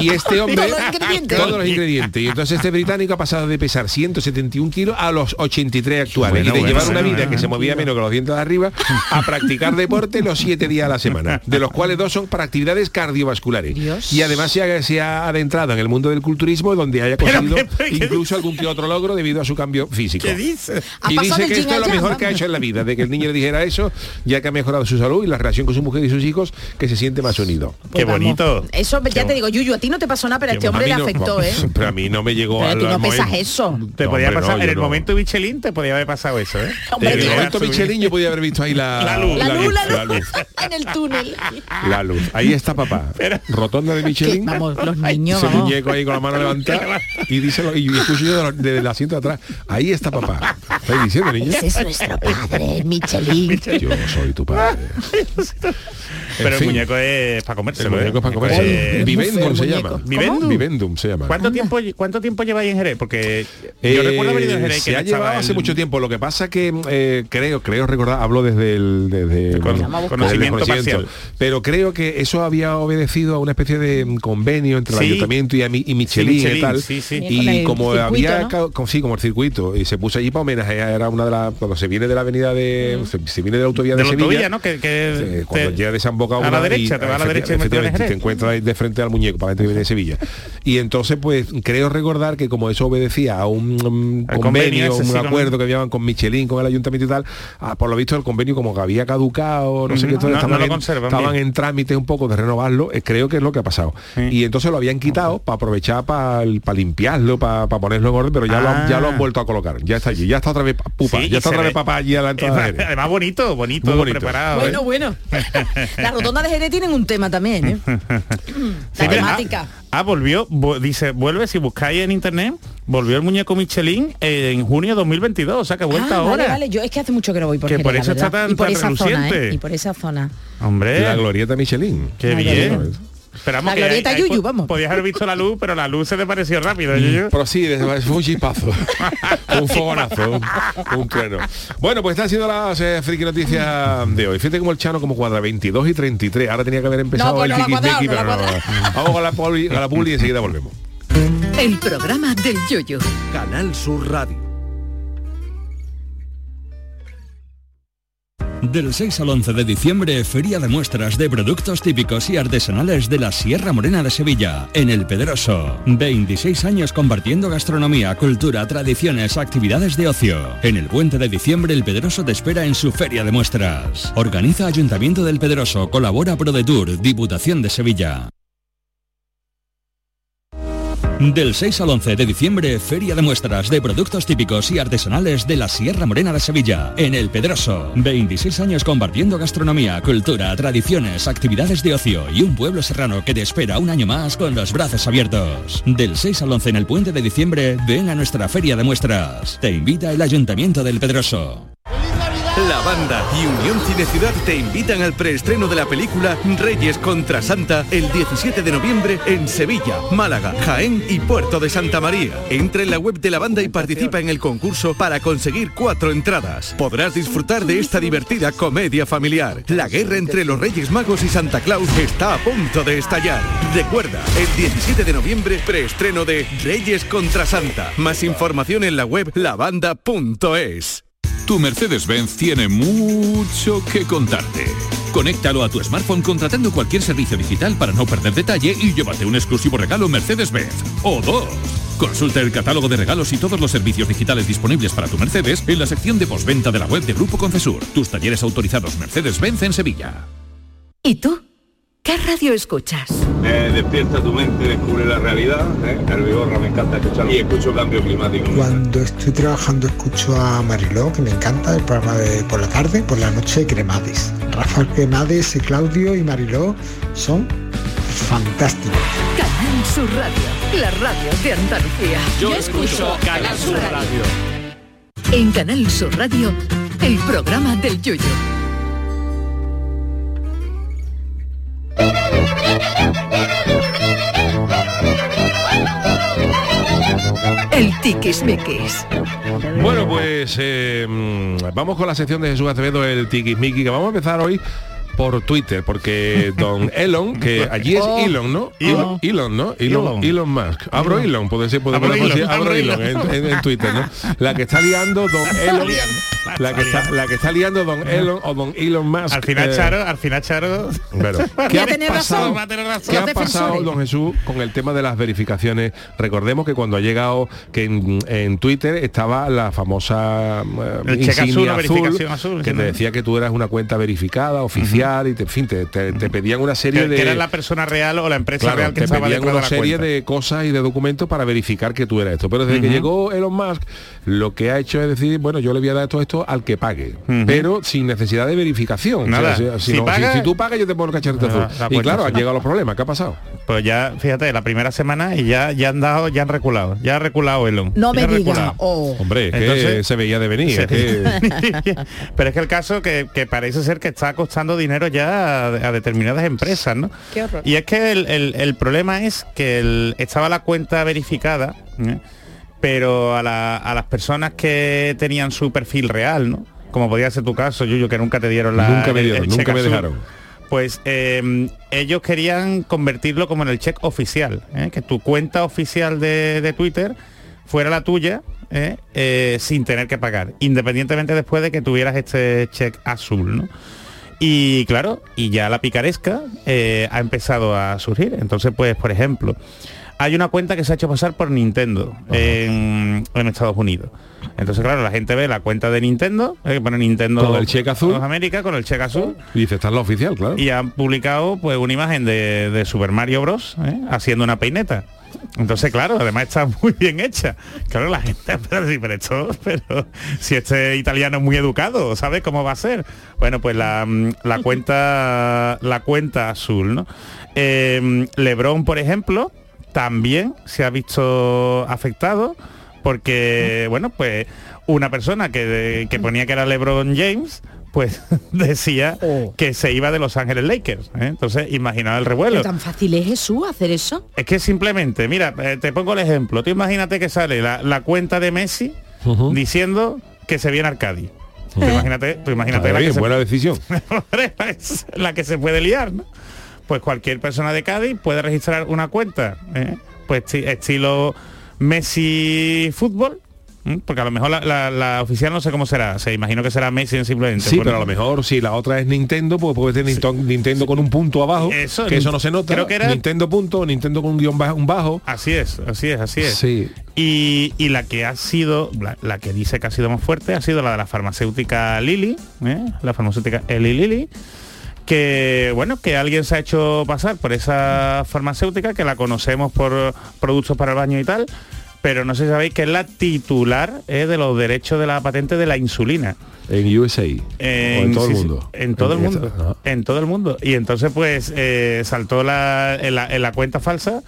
Y este hombre
Todos los ingredientes.
todos los ingredientes. Y entonces este británico ha pasado de pesar 171 kilos a los 83 actuales.
Bueno,
y de
bueno,
llevar una
bueno,
vida
bueno.
que se movía menos que los dientes de arriba a practicar deporte los 7 días a la semana. De los cuales dos son para actividades cardiovasculares.
Dios.
Y además se ha, se ha adentrado en el mundo del culturismo donde haya conseguido
pero, ¿qué
incluso algún que otro logro debido a su cambio físico.
¿Qué dice?
Y dice que esto es lo mejor que ha hecho en la vida, de que el niño le dijera eso, ya que ha mejorado su salud y la relación con su mujer y sus hijos, que se siente más unido.
Qué
Pues
bonito.
Eso ya te digo, Yuyu, a ti no te pasó nada, pero a este
A
hombre
mí
le
no-
afectó, ¿eh?
Pero a mí no me llegó
Pero
al
tú no
al
pesas
momento.
eso.
Te
No,
podía
hombre,
pasar,
no,
en el momento Michelin te podía haber pasado eso, ¿eh?
En el momento. Michelin yo podía haber visto ahí la,
La luz.
La luz, la luz,
la luz.
en el túnel.
La luz. Ahí está papá. Rotonda de Michelin.
Vamos, los niños,
Ese
vamos.
muñeco ahí con la mano levantada y dice lo- y escucho yo desde el asiento de atrás. Ahí está papá. ¿Estáis diciendo, niña?
Ese es nuestro padre, Michelin.
Yo soy tu padre.
Pero
En
el muñeco es para comerse.
el muñeco es para comer.
Eh,
Vivendum se llama.
¿Vivendum?
Vivendum se llama.
¿Cuánto tiempo, ¿Cuánto tiempo lleváis en Jerez? Porque yo
Eh,
recuerdo haber ido a Jerez
se ha
no
llevado hace mucho tiempo. Lo que pasa que eh, creo, creo recordar, hablo desde el desde,
Con- conocimiento
desde el
parcial.
Pero creo que eso había obedecido a una especie de mm, convenio entre el
Sí.
ayuntamiento y, a mi- y Michelin,
Michelin,
y tal.
sí, sí.
Y como
circuito,
había
¿no?
con- sí, como el circuito y se puso allí para homenajear era una de las cuando se viene de la avenida de se, se viene de la autovía de,
de la
Sevilla.
autovía, ¿no? Que, que
cuando llega desembocado
a la
una
derecha,
y,
te va a la derecha y
te encuentras ahí de frente al muñeco para la gente que viene de Sevilla y entonces pues creo recordar que como eso obedecía a un,
convenio
convenio,
ese,
un
sí,
acuerdo que habían con Michelin con el ayuntamiento y tal ah, por lo visto el convenio como que había caducado no sé qué
Ujú.
entonces
No-
estaban, en,
conservan
estaban en trámites un poco de renovarlo eh, creo que es lo que ha pasado
Sí.
y entonces lo habían quitado para aprovechar para limpiarlo para ponerlo en orden pero ya, lo, han- ya lo han
Ah.
vuelto a colocar ya está allí ya está otra vez pupa
Sí,
ya está otra
ve-
vez papá allí a la entrada.
Además bonito, bonito,
bonito.
preparado.
Bueno,
¿eh?
bueno. La rotonda de Jerez tienen un tema también, ¿eh? La temática.
Ah, ah, volvió, vo- dice, vuelve, si buscáis en internet, volvió el muñeco Michelin eh, en junio de 2022, o sea que vuelta
Ah,
ahora.
Vale, vale, yo es que hace mucho que no voy por
Que
Jerez,
por eso está tan-
y por
tan
esa zona,
reluciente.
¿eh? Y por esa zona.
Hombre,
la glorieta Michelin
qué
La
bien. vamos,
La
que
glorieta Yuyu,
po-
vamos.
Podías haber visto la luz, pero la luz se te pareció rápido. Yuyu.
Pero sí, fue un chispazo. un fogonazo, un, un trueno. Bueno, pues están siendo las eh, friki noticias de hoy. Fíjate como el Chano como cuadra 22 y 33. Ahora tenía que haber empezado
No, pues
el
no
tiki
cuadrado, no
pero. Vamos con la poli, a la publi y enseguida volvemos.
El programa del yoyo.
Canal Sur Radio.
Del 6 al 11 de diciembre, Feria de Muestras de Productos Típicos y Artesanales de la Sierra Morena de Sevilla, en El Pedroso. 26 años compartiendo gastronomía, cultura, tradiciones, actividades de ocio. En el puente de diciembre, El Pedroso te espera en su Feria de Muestras. Organiza Ayuntamiento del Pedroso, colabora ProDetour, Diputación de Sevilla. Del 6 al 11 de diciembre, Feria de Muestras de Productos Típicos y Artesanales de la Sierra Morena de Sevilla, en El Pedroso. 26 años compartiendo gastronomía, cultura, tradiciones, actividades de ocio y un pueblo serrano que te espera un año más con los brazos abiertos. Del 6 al 11 en el puente de diciembre, ven a nuestra Feria de Muestras. Te invita el Ayuntamiento del Pedroso.
La banda y Unión Cine Ciudad te invitan al preestreno de la película Reyes contra Santa el 17 de noviembre en Sevilla, Málaga, Jaén y Puerto de Santa María. Entra en la web de la banda y participa en el concurso para conseguir cuatro entradas. Podrás disfrutar de esta divertida comedia familiar. La guerra entre los Reyes Magos y Santa Claus está a punto de estallar. Recuerda, el 17 de noviembre preestreno de Reyes contra Santa. Más información en la web lavanda.es.
Tu Mercedes-Benz tiene mucho que contarte. Conéctalo a tu smartphone contratando cualquier servicio digital para no perder detalle y llévate un exclusivo regalo Mercedes-Benz. O dos. Consulta el catálogo de regalos y todos los servicios digitales disponibles para tu Mercedes en la sección de postventa de la web de Grupo Concesur. Tus talleres autorizados Mercedes-Benz en Sevilla.
¿Y tú? ¿Qué radio escuchas?
Eh, despierta tu mente, descubre la realidad. ¿eh? El Vigorra me encanta escuchar y escucho cambio climático.
Cuando estoy trabajando escucho a Mariló, que me encanta, el programa de por la tarde, por la noche Cremades. Rafael Cremades, Claudio y Mariló son fantásticos.
Canal Sur Radio, la radio de Andalucía.
Yo escucho Canal Sur Radio.
En Canal Sur Radio, el programa del Yoyo. El tiquismiquis.
Bueno, pues eh, vamos con la sección de Jesús Acevedo, el tiquismiqui, que vamos a empezar hoy por Twitter, porque don Elon, que allí es
Oh.
Elon, ¿no?
Elon.
Elon, ¿no? Elon,
Elon.
Elon Musk. Abro
Elon.
Puede ser, podemos
Abro
decir,
Elon,
abro
abro
Elon
Elon.
en, en- en Twitter, ¿no? La que está liando don Elon, la que está, la que está liando don Elon o don Elon Musk.
Al final,
eh,
Charo, al final, Charo.
bueno, ¿qué ha
tener
pasado,
razón, va a tener razón.
¿qué ha pasado, don Jesús, con el tema de las verificaciones? Recordemos que cuando ha llegado, que en, en Twitter estaba la famosa eh,
azul,
insignia
la verificación azul,
que
sí,
te
¿no?
decía que tú eras una cuenta verificada, oficial, y te, en fin, te, te- te pedían una serie
Que,
de...
que era la persona real o la empresa
Claro,
real que
te
estaba
pedían
de
una
la
serie
cuenta.
de cosas y de documentos para verificar que tú eras esto. Pero desde que llegó Elon Musk, lo que ha hecho es decir, bueno, yo le voy a dar todo al que pague, pero sin necesidad de verificación.
Nada.
O sea, si,
Si
no- si-
paga-
si tú pagas, yo te pongo el cacharrito azul.
la
Y
cuenta
claro, han llegado los problemas. ¿Qué ha pasado?
Pues ya, fíjate, la primera semana y ya, ya han dado, ya han reculado. Ya ha reculado Elon.
No
Ya
me
ha
diga.
reculado.
Oh.
Hombre, es que se veía de venir.
Sí.
es que-
Pero es que el caso que, que parece ser que está costando dinero ya a, a determinadas empresas, ¿no?
Qué horror.
Y es que el, el- el problema es que el- estaba la cuenta verificada, ¿eh? Pero a, la- a las personas que tenían su perfil real, ¿no? Como podía ser tu caso, Yuyo, que nunca te dieron la
Nunca me dieron,
el
nunca me
azul.
dejaron.
Pues eh, ellos querían convertirlo como en el check oficial, ¿eh? que tu cuenta oficial de, de Twitter fuera la tuya ¿eh? Eh, sin tener que pagar, independientemente después de que tuvieras este check azul. ¿no? Y claro, y ya la picaresca ha empezado a surgir. Entonces, pues, por ejemplo, hay una cuenta que se ha hecho pasar por Nintendo en, en Estados Unidos. Entonces, claro, la gente ve la cuenta de Nintendo, eh, que pone Nintendo
Con el cheque azul.
América, con el cheque azul.
Y dice, esta es la oficial, claro.
Y han publicado pues una imagen de, de Super Mario Bros. ¿eh? haciendo una peineta. Entonces, claro, además está muy bien hecha. Claro, la gente pero, pero esto, pero si este italiano es muy educado, ¿sabes cómo va a ser? Bueno, pues la, mm, la cuenta la cuenta azul, ¿no? Eh, Lebron, por ejemplo, también se ha visto afectado porque, bueno, pues una persona que, que ponía que era LeBron James, pues decía que se iba de Los Ángeles Lakers. ¿eh? Entonces, imaginaos el revuelo.
¿Pero tan fácil es Jesús hacer eso?
Es que simplemente, mira, eh, te pongo el ejemplo. Tú imagínate que sale la, la cuenta de Messi diciendo que se viene al Cádiz. Imagínate, tú imagínate
Está
la, que se,
buena decisión.
es la que se puede liar, ¿no? Pues cualquier persona de Cádiz puede registrar una cuenta, ¿eh? pues esti- estilo Messi Fútbol, porque a lo mejor la, la- la oficial no sé cómo será, se imagino que será Messi simplemente.
Sí,
Bueno,
pero a lo mejor si la otra es Nintendo, pues puede ser Nintendo, Nintendo con un punto abajo,
Eso,
que eso no se nota.
creo que era-
Nintendo punto, Nintendo con un guion bajo, un bajo.
Así es, así es, así es.
Sí.
Y, y la que ha sido, la, la que dice que ha sido más fuerte, ha sido la de la farmacéutica Lilly, ¿eh? la farmacéutica Eli Lilly, que bueno que alguien se ha hecho pasar por esa farmacéutica que la conocemos por productos para el baño y tal pero no sé si sabéis que es la titular eh, de los derechos de la patente de la insulina
En USA. o en todo
sí,
el mundo.
en todo el mundo en todo el mundo y entonces pues eh, saltó la, en, la, en la cuenta falsa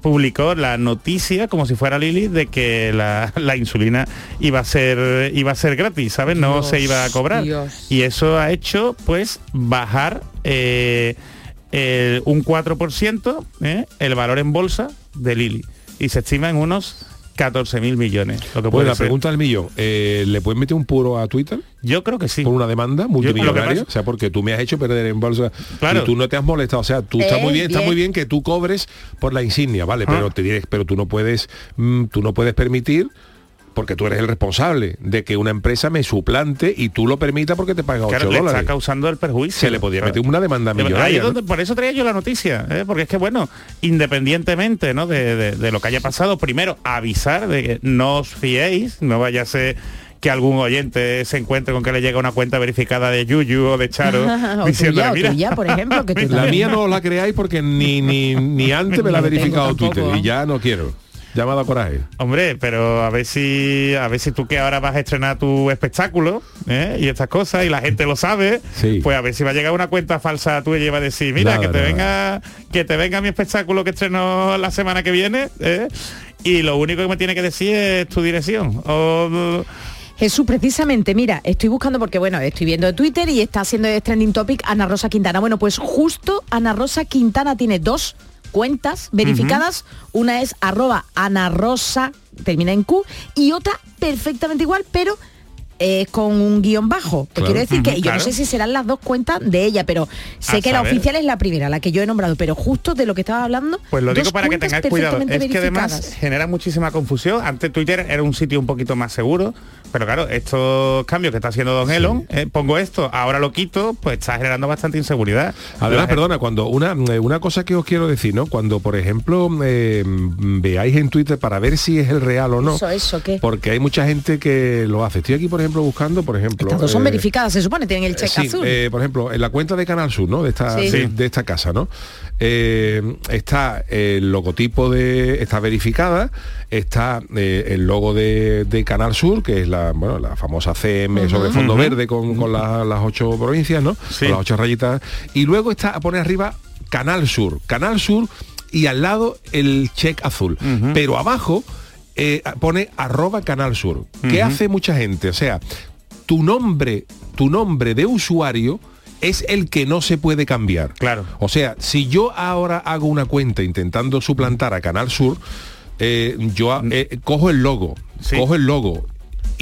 publicó la noticia como si fuera Lili de que la, la insulina iba a ser iba a ser gratis sabes no
Dios,
se iba a cobrar
Dios.
y eso ha hecho pues bajar eh, el- un 4% ¿eh? el valor en bolsa de Lili y se estima en unos 14.000 millones lo que
Bueno,
puede
la
ser.
pregunta del millón, eh, ¿le puedes meter un puro a Twitter?
Yo creo que sí.
Por una demanda multimillonaria, o sea, porque tú me has hecho perder en bolsa
Claro.
y tú no te has molestado, o sea, tú está
Eh,
muy bien, está
bien.
muy bien que tú cobres por la insignia, vale, pero te diré, pero tú no puedes, mm, tú no puedes permitir porque tú eres el responsable de que una empresa me suplante y tú lo permitas porque te paga 8
Claro, le
dólares.
está causando el perjuicio.
Se le podía
Claro.
meter una demanda
Ahí es
millonaria. ¿no?
donde- por eso traía yo la noticia, ¿eh? porque es que bueno, independientemente ¿no? de, de- de lo que haya pasado, primero avisar de que no os fiéis, no vaya a ser que algún oyente se encuentre con que le llega una cuenta verificada de Yuyu o de Charo
O
diciéndole,
tuya, o
mira,
tuya, por ejemplo, que tú
La mía no la creáis porque ni, ni, ni antes me la ha verificado
tampoco.
Twitter y ya no quiero. Ya me ha dado coraje.
Hombre, pero a ver si a ver si tú que ahora vas a estrenar tu espectáculo ¿eh? y estas cosas y la gente lo sabe,
Sí.
pues a ver si va a llegar una cuenta falsa tuya y va a decir, mira,
Nada,
que te
nada.
venga, que te venga mi espectáculo que estreno la semana que viene, ¿eh? y lo único que me tiene que decir es tu dirección. O,
Jesús, precisamente, mira, estoy buscando porque, bueno, estoy viendo Twitter y está haciendo de trending topic Ana Rosa Quintana. Bueno, pues justo Ana Rosa Quintana tiene dos cuentas verificadas. Una es arroba Ana Rosa, termina en Q, y otra perfectamente igual, pero eh, con un guion bajo. Te
Claro.
quiero decir que yo no sé si serán las dos cuentas de ella, pero sé
A
que la oficial es la primera, la que yo he nombrado, pero justo de lo que estaba hablando.
Pues lo digo para que tengáis cuidado. Es que además genera muchísima confusión. Antes Twitter era un sitio un poquito más seguro, pero claro, estos cambios que está haciendo Don Elon, eh, pongo esto, ahora lo quito, pues está generando bastante inseguridad.
Además,
La
perdona, cuando una, eh, una cosa que os quiero decir, ¿no? Cuando, por ejemplo, eh, veáis en Twitter para ver si es el real o no,
Eso, eso, ¿qué?
porque hay mucha gente que lo hace. Estoy aquí, por ejemplo, buscando, por ejemplo...
Estas dos son
eh,
verificadas, se supone, tienen el check
Sí,
azul.
eh, por ejemplo, en la cuenta de Canal Sur, ¿no? De esta,
Sí.
de, esta casa, ¿no? Eh, está el logotipo de. está verificada, está eh, el logo de, de Canal Sur, que es la, bueno, la famosa CM sobre fondo verde con, con la- las ocho provincias, ¿no?
Sí.
Con las ocho rayitas. Y luego está a poner arriba Canal Sur. Canal Sur y al lado el check azul. Pero abajo eh, pone arroba Canal Sur. ¿Qué hace mucha gente? O sea, tu nombre, tu nombre de usuario es el que no se puede cambiar.
Claro.
O sea, si yo ahora hago una cuenta intentando suplantar a Canal Sur, eh, yo eh, cojo el logo,
Sí.
cojo el logo.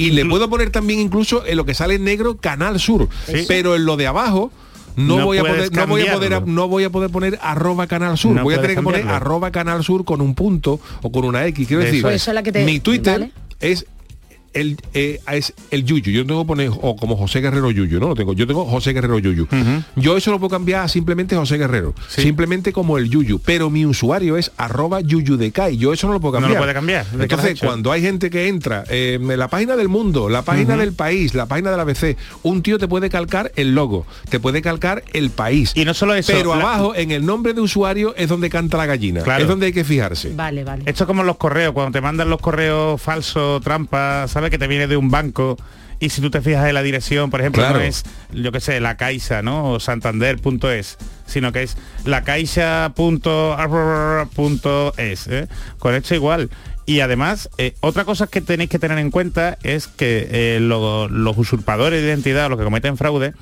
Y le puedo poner también incluso en lo que sale en negro Canal Sur.
Sí.
Pero en lo de abajo no,
No
voy a poder no voy a poder no voy a poder poner arroba canal sur
No
voy a tener que poner arroba canal sur con un punto o con una x quiero
Eso
decir
es.
Eso es la que te-
mi twitter
Vale.
es el eh, es el yuyu. Yo no tengo que poner o como José Guerrero Yuyu no lo tengo. Yo tengo José Guerrero Yuyu. Yo eso lo puedo cambiar a simplemente José Guerrero.
Sí.
simplemente como el yuyu. Pero mi usuario es arroba yuyu de Kai yo eso no lo puedo
No lo
cambiar.
puede cambiar, ¿de qué lo has
entonces cuando hay gente que entra eh, en la página del mundo la página del país la página de la ABC un tío te puede calcar el logo te puede calcar el país.
Y no solo eso,
pero
la-
abajo en el nombre de usuario es donde canta la gallina.
Claro.
es donde hay que fijarse.
Vale, vale.
Esto es como los correos, cuando te mandan los correos falsos, trampa, ¿sabes? Que te viene de un banco y si tú te fijas en la dirección, por ejemplo,
Claro.
no es, yo qué sé, la Caixa, ¿no? O santander.es, sino que es la caixa.es, ¿eh? Con esto igual. Y además, eh, otra cosa que tenéis que tener en cuenta es que eh, lo- los usurpadores de identidad, los que cometen fraude,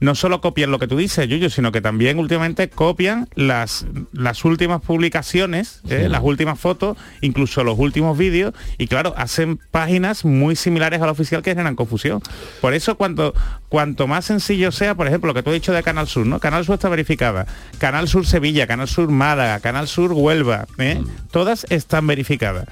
no solo copian lo que tú dices, Yuyu, sino que también últimamente copian las, las últimas publicaciones, ¿eh? las últimas fotos, incluso los últimos vídeos, y claro, hacen páginas muy similares a la oficial que generan confusión. Por eso cuanto, cuanto más sencillo sea, por ejemplo, lo que tú has dicho de Canal Sur, ¿no? Canal Sur está verificada, Canal Sur Sevilla, Canal Sur Málaga, Canal Sur Huelva, ¿eh? todas están verificadas.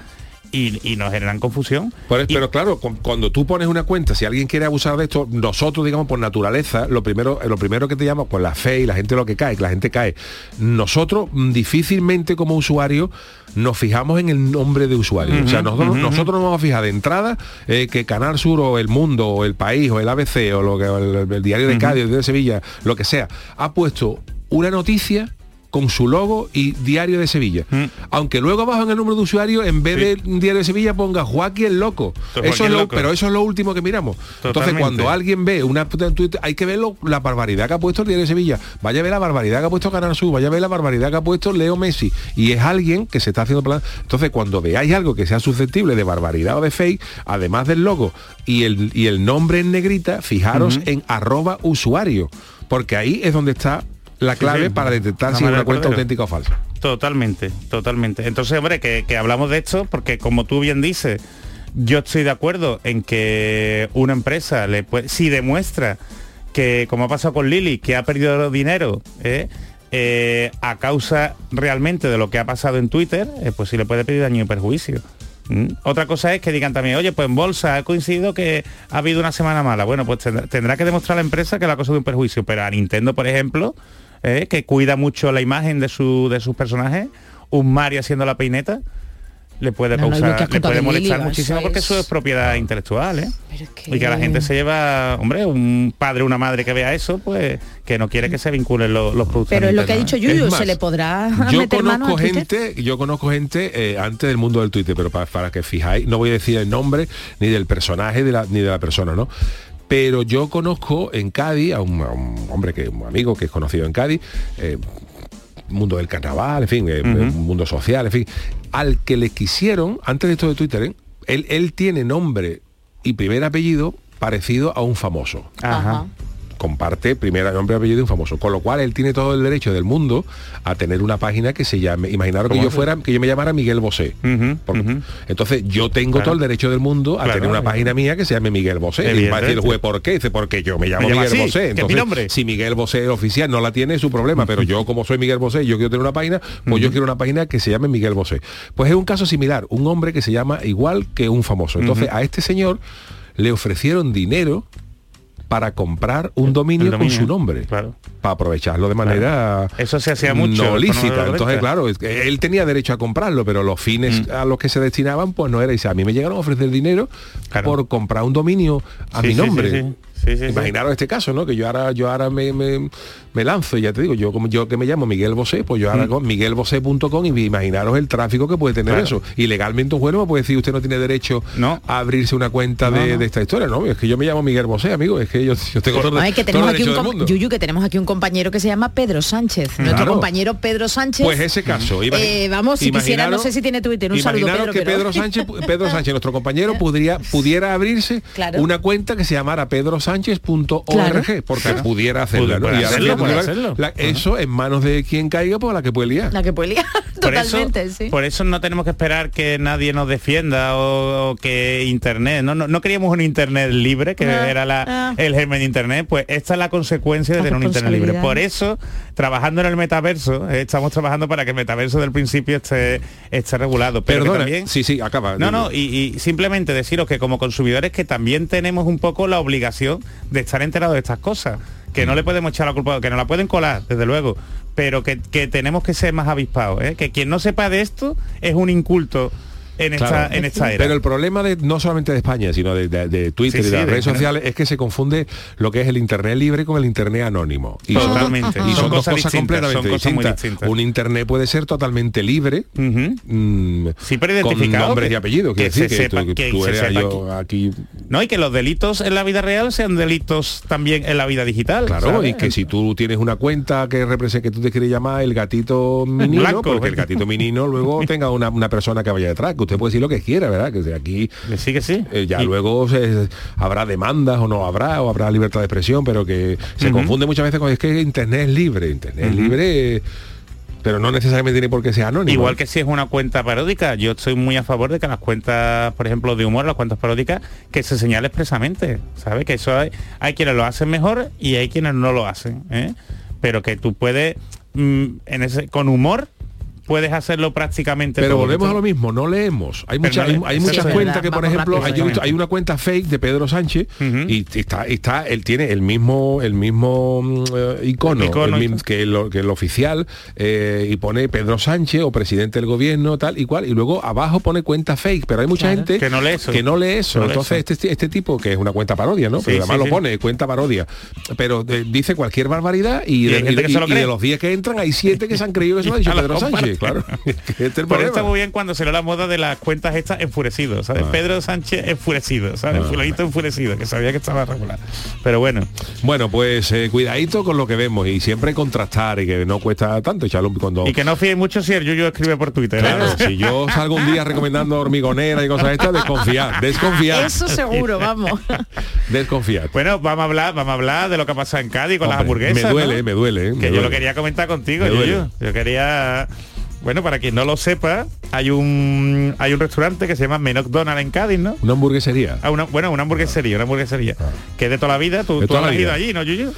Y, y nos generan confusión.
Pero, pero claro, cu- cuando tú pones una cuenta, si alguien quiere abusar de esto, nosotros, digamos, por naturaleza, lo primero, lo primero que te llama, pues la fe y la gente lo que cae, que la gente cae. Nosotros mm, difícilmente como usuario nos fijamos en el nombre de usuario. o sea, nosotros, nos vamos a fijar de entrada eh, que Canal Sur o El Mundo o El País o el ABC o lo que, o el, el diario de. Cádiz, el diario de Sevilla, lo que sea, ha puesto una noticia con su logo y Diario de Sevilla. Aunque luego abajo en el número de usuario, en vez de Diario de Sevilla, ponga Joaquín el Loco. Eso es lo-
Loco.
pero eso es lo último que miramos. Entonces, cuando alguien ve una puta en Twitter, hay que ver lo- la barbaridad que ha puesto el Diario de Sevilla. Vaya a ver la barbaridad que ha puesto Canal Sur, vaya a ver la barbaridad que ha puesto Leo Messi. Y es alguien que se está haciendo plan. Entonces, cuando veáis algo que sea susceptible de barbaridad o de fake, además del logo y el, y el nombre en negrita, fijaros en arroba usuario. Porque ahí es donde está la clave
sí.
para detectar
La
si es una cuenta
cordero.
auténtica o falsa.
Totalmente, totalmente. Entonces, hombre, que, que hablamos de esto porque como tú bien dices, yo estoy de acuerdo en que una empresa le puede, si demuestra que, como ha pasado con Lili, que ha perdido dinero ¿eh? Eh, a causa realmente de lo que ha pasado en Twitter, eh, pues sí le puede pedir daño y perjuicio. ¿Mm? Otra cosa es que digan también, oye, pues en bolsa ha coincidido que ha habido una semana mala. Bueno, pues tendrá, tendrá que demostrar la empresa que la cosa de un perjuicio. Pero a Nintendo, por ejemplo, eh, que cuida mucho la imagen de, su, de sus personajes, un Mario haciendo la peineta, le puede
No, has
le puede
Lili,
molestar muchísimo
eso
porque
es-
eso es propiedad intelectual, ¿eh? Y que la gente se lleva, hombre, un padre, una madre que vea eso, pues que no quiere que se vinculen los, los productos.
Pero es lo que ha dicho. Yuyu,
más,
se le podrá
yo
meter mano a
conozco gente yo conozco gente eh, antes del mundo del Twitter pero para, para que fijáis no voy a decir el nombre ni del personaje de la- ni de la persona no pero yo conozco en Cádiz a un, a un hombre que un amigo que es conocido en Cádiz eh, mundo del carnaval en fin eh, mundo social en fin al que le quisieron antes de esto de Twitter ¿eh? él, él tiene nombre y primer apellido parecido a un famoso
Ajá.
Comparte primer nombre y apellido de un famoso. Con lo cual él tiene todo el derecho del mundo a tener una página que se llame. Imaginaros que
¿Cómo
yo fuera, que yo me llamara Miguel Bosé. Entonces yo tengo
Claro.
todo el derecho del mundo a
Claro,
tener una página mía que se llame Miguel Bosé. Y va a decir juez, ¿por qué? Dice, porque yo me llamo
Me
Miguel
así,
Bosé.
que es mi
Entonces,
nombre.
si Miguel Bosé oficial no la tiene, es su problema. Pero yo, como soy Miguel Bosé yo quiero tener una página, pues yo quiero una página que se llame Miguel Bosé. Pues es un caso similar, un hombre que se llama igual que un famoso. Entonces, a este señor le ofrecieron dinero para comprar un dominio, con su nombre.
claro.
para aprovecharlo de manera
Eso se hacía mucho,
no lícita. entonces claro es que él tenía derecho a comprarlo pero los fines
Mm.
a los que se destinaban pues no era. Y a mí me llegaron a ofrecer dinero por comprar un dominio a
Sí,
mi nombre.
sí.
imaginaros este caso no que yo ahora yo ahora me, me, me lanzo y ya te digo yo como yo que me llamo Miguel Bosé pues yo ahora
Mm.
con miguelbosé.com y imaginaros el tráfico que puede tener
Claro.
eso y legalmente un juez no me puede decir usted no tiene derecho a abrirse una cuenta
No,
de,
no.
de esta historia no es que yo me llamo Miguel Bosé amigo es que yo, yo tengo todo,
Ay, que tenemos aquí un
mundo.
Yuyu, que tenemos aquí un compañero que se llama Pedro Sánchez. Nuestro compañero Pedro Sánchez.
Pues ese caso. imagi-
Eh, vamos, si quisiera, no sé si tiene Twitter. Un saludo, Pedro.
que
pero-
Pedro Sánchez, Pedro Sánchez, nuestro compañero, pudiera, pudiera abrirse
Claro.
una cuenta que se llamara pedrosánchez.org, porque
Claro.
pudiera hacerla. ¿no? Y
hacerlo, puede
la-
hacerlo.
la- eso en manos de quien caiga, pues la que puede liar.
La que puede liar.
Por eso,
Totalmente, sí.
por eso no tenemos que esperar que nadie nos defienda o, o que internet no, no no queríamos un internet libre que
Ah,
era la,
ah.
el germen de internet pues esta es la consecuencia de
La
tener un internet libre por eso trabajando en el metaverso eh, estamos trabajando para que el metaverso del principio esté esté regulado pero
Perdona,
también
sí, sí, acaba.
no, no, y, y simplemente deciros que como consumidores que también tenemos un poco la obligación de estar enterados de estas cosas, que no le podemos echar la culpa, que nos la pueden colar, desde luego, pero que, que tenemos que ser más avispados, ¿eh? que quien no sepa de esto es un inculto en esta,
Claro.
en esta era.
Pero el problema de no solamente de España, sino de, de- de Twitter
Sí,
y de
sí,
las
de-
redes sociales, es que se confunde lo que es el Internet libre con el Internet anónimo. Y son-
Totalmente.
y son,
Son
dos
cosas
cosas completamente
son cosas
distintas. Un Internet puede ser totalmente libre, mm,
Sí, pero
con
identificado,
nombres
que-
y apellidos.
que
decir,
se
que
sepa-
tú,
que
tú
se
eres
sepa
yo aquí
No, y que los delitos en la vida real sean delitos también en la vida digital.
Claro,
¿sabes?
y que si tú tienes una cuenta que representa que tú te quieres llamar el gatito menino,
Blanco.
porque el gatito menino luego tenga una, una persona que vaya detrás, que usted puede decir lo que quiera, ¿verdad? Que de aquí
sí que sí.
eh, ya luego se- habrá demandas o no habrá, o habrá libertad de expresión, pero que se confunde muchas veces con es que internet es libre, internet es libre, eh, pero no necesariamente tiene por qué ser anónimo.
Igual que si es una cuenta paródica, yo estoy muy a favor de que las cuentas, por ejemplo, de humor, las cuentas paródicas, que se señale expresamente, ¿sabes? Que eso hay, hay quienes lo hacen mejor y hay quienes no lo hacen, ¿eh? Pero que tú puedes, mm, en ese, con humor, puedes hacerlo prácticamente
Pero
todo.
volvemos a lo mismo, no leemos. Hay, mucha-
no le-
hay, muchas cuentas
verdad,
que, por ejemplo, hay, un- hay una cuenta fake de Pedro Sánchez y está, está, él tiene el mismo, el mismo mm, eh, icono,
Icono,
el mismo- que, lo- que el oficial eh, y pone Pedro Sánchez o presidente del gobierno, tal y cual, y luego abajo pone cuenta fake, pero hay mucha
Claro.
gente
Que no lee eso.
que no lee eso.
No lee
Entonces
eso.
Este, este tipo, que es una cuenta parodia, ¿no?
Sí,
pero además
sí,
lo
sí.
pone, cuenta parodia, pero eh, dice cualquier barbaridad y,
Y
de,
se
y de los 10 que entran hay 7 que se han creído que eso lo ha dicho Pedro Sánchez. Claro. Que este es el
está muy bien cuando se le la moda de las cuentas estas enfurecidos, ¿sabes?
Ah.
Pedro Sánchez enfurecido, ¿sabes?
Ah.
Fulanito enfurecido, que sabía que estaba regular. Pero bueno.
Bueno, pues eh, cuidadito con lo que vemos y siempre contrastar y que no cuesta tanto echarlo un- cuando...
Y que no fíe mucho si el Yuyo escribe por Twitter. ¿eh?
Claro, si yo salgo un día recomendando hormigonera y cosas estas, desconfiar, desconfiar,
Eso seguro, vamos.
desconfiar.
Bueno, vamos a hablar, vamos a hablar de lo que ha pasado en Cádiz con las hamburguesas.
me duele,
¿no?
me duele, ¿eh?
Que
me
yo lo quería comentar contigo. Yuyu. Yo quería. Bueno, para quien no lo sepa, hay un hay un restaurante que se llama McDonald's en Cádiz, ¿no?
Una hamburguesería.
Ah, una, bueno, una hamburguesería, una hamburguesería. Que es de toda la vida, tú,
toda la
has ido
vida.
allí, ¿no, Yuyu?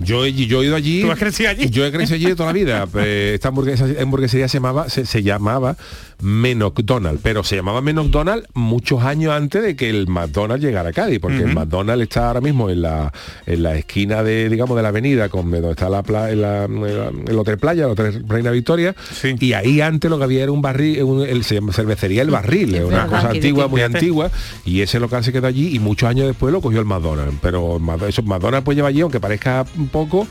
Yo, he- yo he ido allí.
¿Tú has crecido allí?
Yo he crecido allí de toda la vida. Eh, Esta hamburguesa, hamburguesería se llamaba, se, se llamaba McDonald's, pero se llamaba McDonald's muchos años antes de que el McDonald's llegara a Cádiz, porque el. McDonald's está ahora mismo en la, en la esquina de, digamos, de la avenida, con donde está la, en la- en el Hotel Playa, el Hotel Reina Victoria, y ahí antes lo que había era un barril, un- el, se llama cervecería El Barril, es una cosa antigua, muy antigua, y ese local se quedó allí y muchos años después lo cogió el McDonald's. Pero eso, McDonald's pues lleva allí, aunque parezca un poco,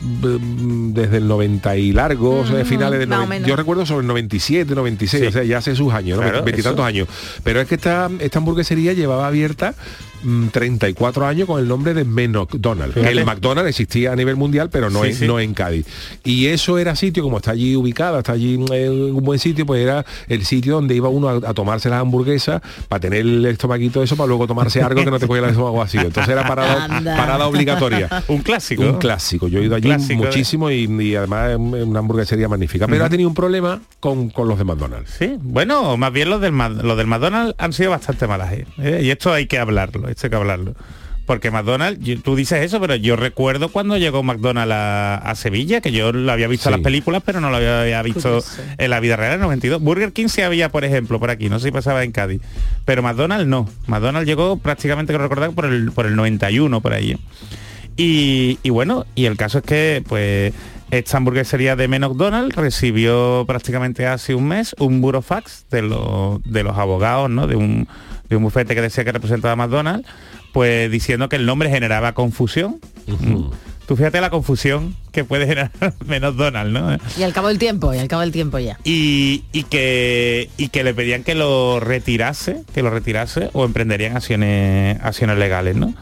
mm, desde el 90 y largos, eh, finales del
más o
90,
menos.
yo recuerdo sobre el 97, 96, o sea, ya hace sus años, ¿no?
Claro,
veintitantos años. Pero es que esta, esta hamburguesería llevaba abierta mm, 34 años con el nombre de McDonald's.
Fíjate.
El McDonald's existía a nivel mundial, pero no,
Sí,
en,
sí.
no en Cádiz. Y eso era sitio, como está allí ubicada, está allí mm, en un buen sitio, pues era el sitio donde iba uno a, a tomarse las hamburguesas, para tener el estomaquito de eso, para luego tomarse algo que no te cogiera el estómago vacío. Entonces era parada,
Anda.
parada obligatoria.
Un clásico.
Un clásico. Yo he ido allí
clásico de-
muchísimo y, y además una hamburguesería magnífica. Pero ha tenido un problema con, con los de McDonald's.
Sí, bueno, más bien los del, los del McDonald's han sido bastante malajes. ¿eh? Y esto hay que hablarlo, esto hay que hablarlo. Porque McDonald's, tú dices eso, pero yo recuerdo cuando llegó McDonald's a, a Sevilla, que yo lo había visto en las películas, pero no lo había, había visto en la vida real en el 92. Burger King sí había, por ejemplo, por aquí, no sé si pasaba en Cádiz. Pero McDonald's no. McDonald's llegó prácticamente, que recordar, por el, por el 91, por ahí. Y, y bueno, y el caso es que, pues, esta hamburguesería de McDonald's recibió prácticamente hace un mes un burofax de, los de los abogados, ¿no? De un, de un bufete que decía que representaba a McDonald's, pues diciendo que el nombre generaba confusión. Tú fíjate la confusión que puede generar McDonald's, ¿no?
Y al cabo del tiempo, y al cabo del tiempo ya.
y, y que y que le pedían que lo retirase, que lo retirase o emprenderían acciones acciones legales, ¿no?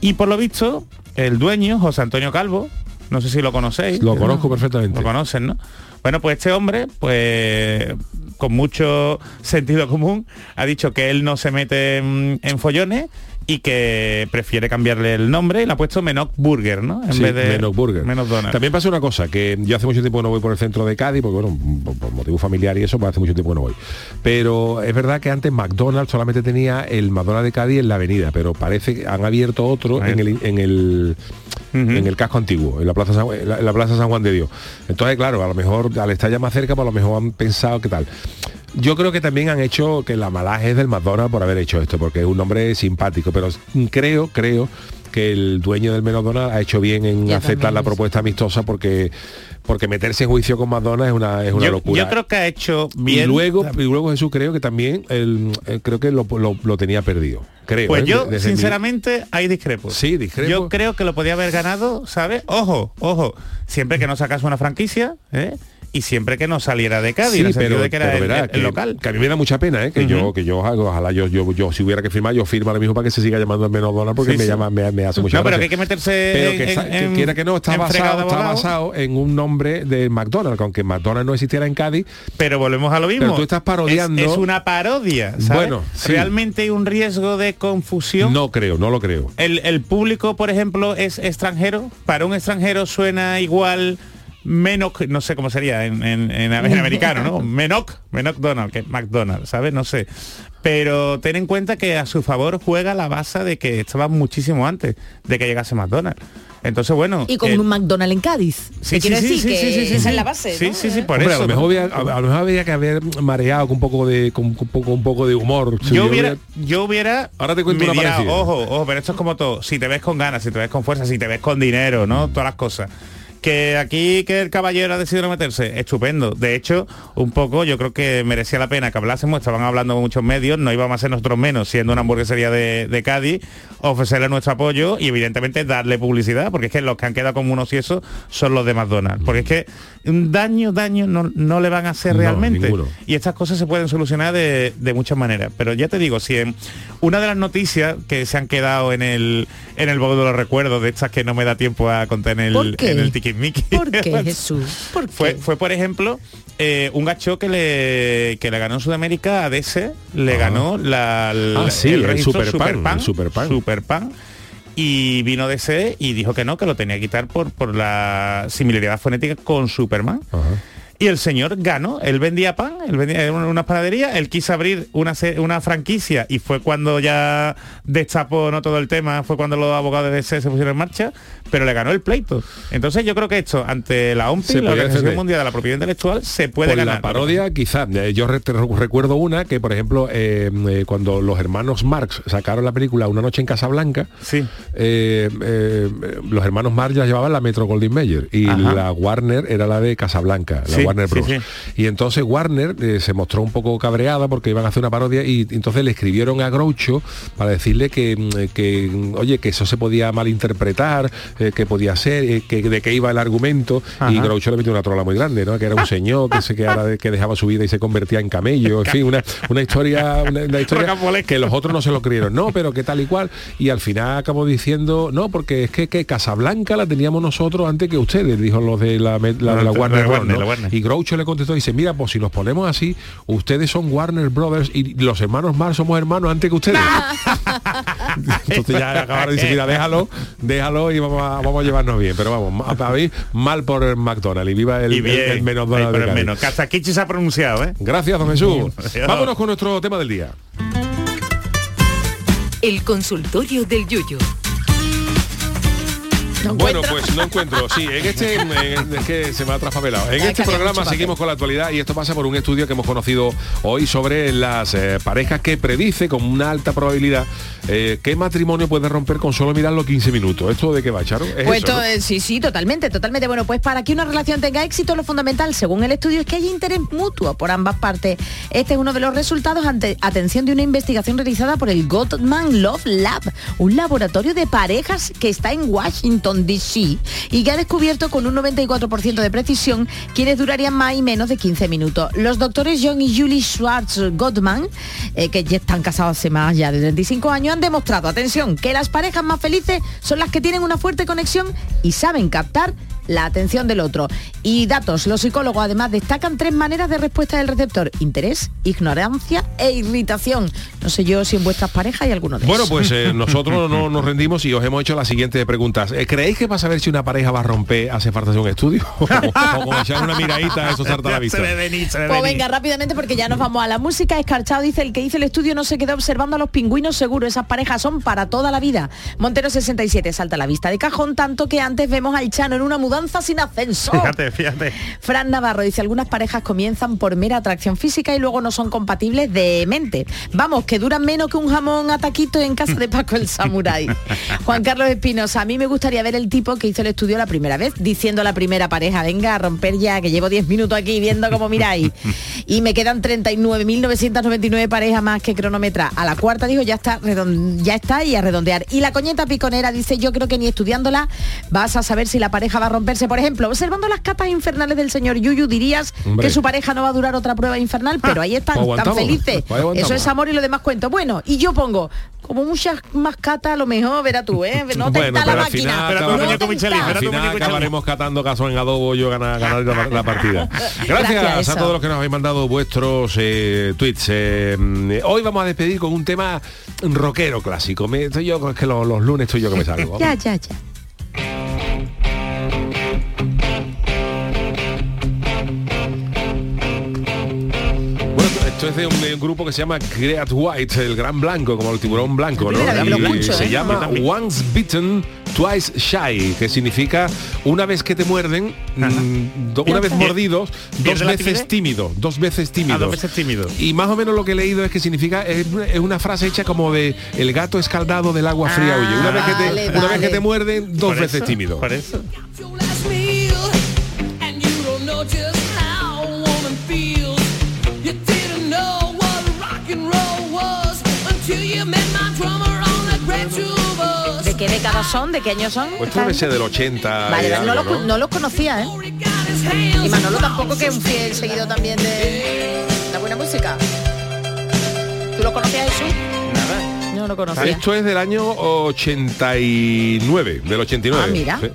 Y por lo visto, el dueño, José Antonio Calvo, no sé si lo conocéis.
Lo conozco perfectamente.
Lo conocen, ¿no? Bueno, pues este hombre, pues con mucho sentido común, ha dicho que él no se mete en, en follones y que prefiere cambiarle el nombre y le ha puesto Menoc Burger, ¿no? En
Sí,
vez de
Menoc Burger.
Menoc Donald.
También pasa una cosa, que yo hace mucho tiempo que no voy por el centro de Cádiz, porque bueno, por, por motivo familiar y eso, pues hace mucho tiempo que no voy. Pero es verdad que antes McDonald's solamente tenía el McDonald's de Cádiz en la avenida, pero parece que han abierto otro en el, en el en el casco antiguo, en la plaza San, en la, en la plaza San Juan de Dios. Entonces, claro, a lo mejor al estar ya más cerca, pues a lo mejor han pensado qué tal. Yo creo que también han hecho que la malaje es del McDonald's por haber hecho esto, porque es un nombre simpático, pero creo, creo que el dueño del McDonald's ha hecho bien en
Yo
aceptar la propuesta amistosa porque porque meterse en juicio con McDonald's es una, es una
yo,
locura.
yo creo que ha hecho bien.
Y luego, y luego Jesús creo que también el, eh, creo que lo, lo- lo tenía perdido. Creo.
Pues
¿eh?
yo,
mi-
sinceramente, hay discrepo.
Sí, discrepo.
Yo creo que lo podía haber ganado, ¿sabes? Ojo, ojo, siempre que no sacase una franquicia, ¿eh? Y siempre que no saliera de Cádiz,
Sí,
en el
pero,
de que era
pero
el,
verá,
el
que,
local.
que a mí me da mucha pena, ¿eh? que yo, que yo hago, ojalá yo, yo, yo si hubiera que firmar, yo firmo ahora mismo para que se siga llamando menos dólar porque
Sí,
me
sí.
llama, me, me hace mucha
No, pero
gracia.
que hay que meterse
pero
en-
que,
en-
que quiera que no, está basado, está basado en un nombre de McDonald's, que aunque McDonald's no existiera en Cádiz.
Pero volvemos a lo mismo.
Pero tú estás parodiando.
Es, es una parodia, ¿sabes?
Bueno.
Realmente hay un riesgo de confusión.
No creo, no lo creo.
El, el público, por ejemplo, es extranjero. Para un extranjero suena igual Menoc, no sé cómo sería en, en- en- en americano, ¿no? Menoc, Menoc Donald, que es McDonald's, ¿sabes? No sé. Pero ten en cuenta que a su favor juega la base de que estaba muchísimo antes de que llegase McDonald's. Entonces, bueno...
Y con
eh,
un McDonald's en Cádiz.
Sí,
¿Qué quiero
sí, sí,
decir?
sí,
que
sí, sí,
esa
sí.
es la base.
Sí,
¿no?
sí, sí, por
Hombre,
eso.
a lo mejor había, a, a lo mejor había que haber mareado con un poco de con, un poco un poco de humor.
Yo hubiera, yo hubiera
Ahora te cuento una parecida.
ojo, ojo, pero esto es como todo. Si te ves con ganas, si te ves con fuerza, si te ves con dinero, ¿no? Todas las cosas. Que aquí que el caballero ha decidido meterse, estupendo. De hecho, un poco yo creo que merecía la pena que hablásemos, estaban hablando muchos medios, no íbamos a ser nosotros menos, siendo una hamburguesería de, de Cádiz, ofrecerle nuestro apoyo y evidentemente darle publicidad, porque es que los que han quedado como unos y eso son los de McDonald's. Porque es que un daño, daño no, no le van a hacer realmente. Y estas cosas se pueden solucionar de, de muchas maneras. Pero ya te digo, si en una de las noticias que se han quedado en el en el baúl de los recuerdos, de estas que no me da tiempo a contar en
¿Por
el, en el
¿Por qué, Jesús? ¿Por qué?
fue, fue por ejemplo eh, un gacho que le que le ganó en Sudamérica a DS, le ganó la, la-
Ah, sí, el
registro
Superpan, el
Superpan, Superpan, y vino DC y dijo que no, que lo tenía que quitar por, por la similaridad fonética con Superman. Y el señor ganó, él vendía pan, él vendía en una, panadería, él quiso abrir una, una franquicia y fue cuando ya destapó no todo el tema, fue cuando los abogados de DC se pusieron en marcha, pero le ganó el pleito. Entonces yo creo que esto, ante la OMPI,
Se
la Organización. Mundial de la Propiedad Intelectual, se puede
Por
ganar.
la parodia, quizás. Eh, Yo recuerdo una que, por ejemplo, eh, eh, cuando los hermanos Marx sacaron la película Una noche en Casablanca,
sí.
eh, eh, los hermanos Marx ya llevaban la Metro Goldwyn Mayer y
Ajá.
la Warner era la de Casablanca, la
Sí,
Warner Bros. Y entonces Warner eh, se mostró un poco cabreada porque iban a hacer una parodia y entonces le escribieron a Groucho para decirle que, mm, que mm, oye, que eso se podía malinterpretar, eh, que podía ser, eh, que de qué iba el argumento. Y
Ajá.
Groucho le metió una trola muy grande, ¿no? Que era un señor que se quedara, que dejaba su vida y se convertía en camello, en fin, una, una historia, una, una historia que los otros no se lo creyeron, no, pero que tal y cual. Y al final acabó diciendo, no, porque es que, que Casablanca la teníamos nosotros antes que ustedes, dijo los de la, la, la,
La
Warner
Warner.
Y Groucho le contestó, dice, mira, pues si nos ponemos así, ustedes son Warner Brothers y los hermanos Marx somos hermanos antes que ustedes. Entonces ya acabaron y dice, mira, déjalo, déjalo y vamos a, vamos a llevarnos bien. Pero vamos, para mí, mal por el McDonald's y viva el,
Y bien,
el, el menos
por
de
el menos. Cazaquichi se ha pronunciado, ¿eh?
Gracias, don Jesús. Vámonos con nuestro tema del día.
El consultorio del Yuyo.
Bueno, pues no encuentro. Sí, en este en- es que se me ha traspapelado. En este programa seguimos con la actualidad y esto pasa por un estudio que hemos conocido hoy sobre las eh, parejas que predice con una alta probabilidad eh, qué matrimonio puede romper con solo mirarlo 15 minutos. ¿Esto de qué va, Charo? ¿Es
Pues
eso,
to-
no?
eh, sí, sí, totalmente, totalmente. Bueno, pues para que una relación tenga éxito, lo fundamental, según el estudio, es que haya interés mutuo por ambas partes. Este es uno de los resultados ante atención de una investigación realizada por el Gottman Love Lab, un laboratorio de parejas que está en Washington, D.C. y que ha descubierto con un 94% de precisión quienes durarían más y menos de 15 minutos. Los doctores John y Julie Schwartz Gottman, eh, que ya están casados hace más ya de 35 años, han demostrado, atención, que las parejas más felices son las que tienen una fuerte conexión y saben captar la atención del otro. Y datos, los psicólogos además destacan tres maneras de respuesta del receptor. Interés, ignorancia e irritación. No sé yo si en vuestras parejas hay alguno de
Bueno,
esos.
pues eh, nosotros no nos rendimos y os hemos hecho las siguientes preguntas. Eh, ¿Creéis que para saber si una pareja va a romper hace falta hacer un estudio? o echar una miradita, eso salta a la vista.
Se ve venir, se ve
Pues venga, rápidamente porque ya nos vamos a la música. Escarchado dice el que hizo el estudio no se quedó observando a los pingüinos seguro. Esas parejas son para toda la vida. Montero 67 salta a la vista de cajón, tanto que antes vemos al Chano en una mudanza sin ascenso.
Fíjate, fíjate.
Fran Navarro dice, algunas parejas comienzan por mera atracción física y luego no son compatibles de mente. Vamos, que duran menos que un jamón a taquito en casa de Paco el Samurai. Juan Carlos Espinosa, a mí me gustaría ver el tipo que hizo el estudio la primera vez, diciendo a la primera pareja, venga a romper ya, que llevo 10 minutos aquí viendo cómo miráis. Y me quedan 39.999 parejas más que cronometra. A la cuarta dijo, ya está, ya está y a redondear. Y la coñeta piconera dice, yo creo que ni estudiándola vas a saber si la pareja va a romperse. Por ejemplo, observando las capas infernales del señor Yuyu, dirías
Hombre.
que su pareja no va a durar otra prueba infernal, pero ahí están,
Pues
tan felices.
pues.
Eso es amor y lo demás cuento. Bueno, y yo pongo, como muchas más catas, a lo mejor, verás tú, ¿eh? No te
Bueno,
está la máquina.
final,
Espera tú,
acabaremos- al final catando caso en adobo yo ganar, ganar la, la partida. Gracias,
Gracias,
a todos los que nos habéis mandado vuestros eh, tweets. Eh, mm, hoy vamos a despedir con un tema rockero clásico. Me, estoy yo, es que los, los lunes estoy yo que me salgo.
Ya, ya, ya.
Esto es de un, de un grupo que se llama Great White, el gran blanco, como el tiburón blanco, ¿no? Y se
¿eh?
llama Once Bitten, Twice Shy, que significa una vez que te muerden, mm, do- una vez mordidos, dos veces tímido, dos veces tímido.
Ah, dos veces tímido.
Y más o menos lo que he leído es que significa, es, es una frase hecha como de el gato escaldado del agua fría huye. Una, vez, que te,
vale,
una vez que te muerden, dos veces
eso,
tímido.
Por eso.
¿De qué década son? ¿De qué años son?
Pues ser del 80
Vale,
y
no,
algo,
los,
¿no?
no los conocía, ¿eh? Y Manolo tampoco, que es un fiel seguido también de la buena música. ¿Tú lo conocías, Jesús?
Nada.
No lo conocía.
Esto es del año 89, del 89.
Ah, mira.
Sí.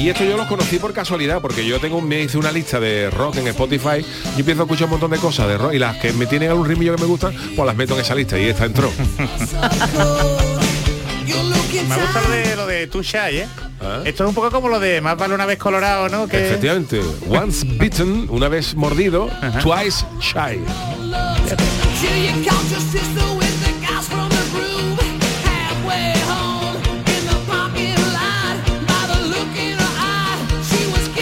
Y esto yo los conocí por casualidad, porque yo tengo un- me hice una lista de rock en Spotify y empiezo a escuchar un montón de cosas de rock y las que me tienen algún ritmillo que me gustan, pues las meto en esa lista y esta entró.
Me gusta lo de lo de Too Shy, ¿eh? Esto es un poco como lo de más vale una vez colorado, ¿no? Que
Efectivamente, once bitten, una vez mordido, twice shy.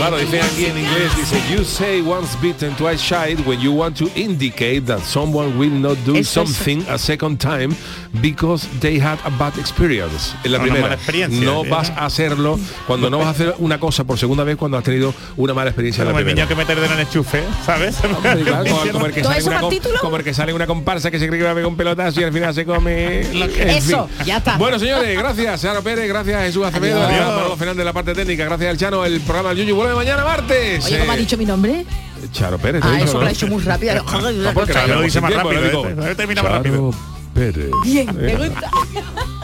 Claro, dicen aquí en inglés, dice, you say once bitten, twice shy when you want to indicate that someone will not do
Eso
something a second time because they had a bad experience. En la primera,
experiencia,
no
¿sí?
vas a hacerlo cuando no vas a hacer una cosa por segunda vez cuando has tenido una mala experiencia en la
como el
primera.
niño que meter en el enchufe, ¿sabes?
Hombre, claro, como, como el que
¿Todo
sale una
para
com-
título?
como el que sale una comparsa que se cree que va a pegar un pelotazo y al final se come en
Eso,
fin.
ya está.
Bueno señores, gracias Sara Pérez, gracias Jesús Acevedo, gracias a Manolo Fernández de la parte técnica, gracias al Chano, el programa del Yuyu vuelve mañana martes.
Oye, ¿cómo ha
Eh,
dicho mi nombre?
Charo Pérez.
Ah,
dicho,
eso lo ha dicho muy rápido.
No, porque
lo dice más rápido, este termina más rápido.
Pérez.
Bien, me
Eh,
gusta.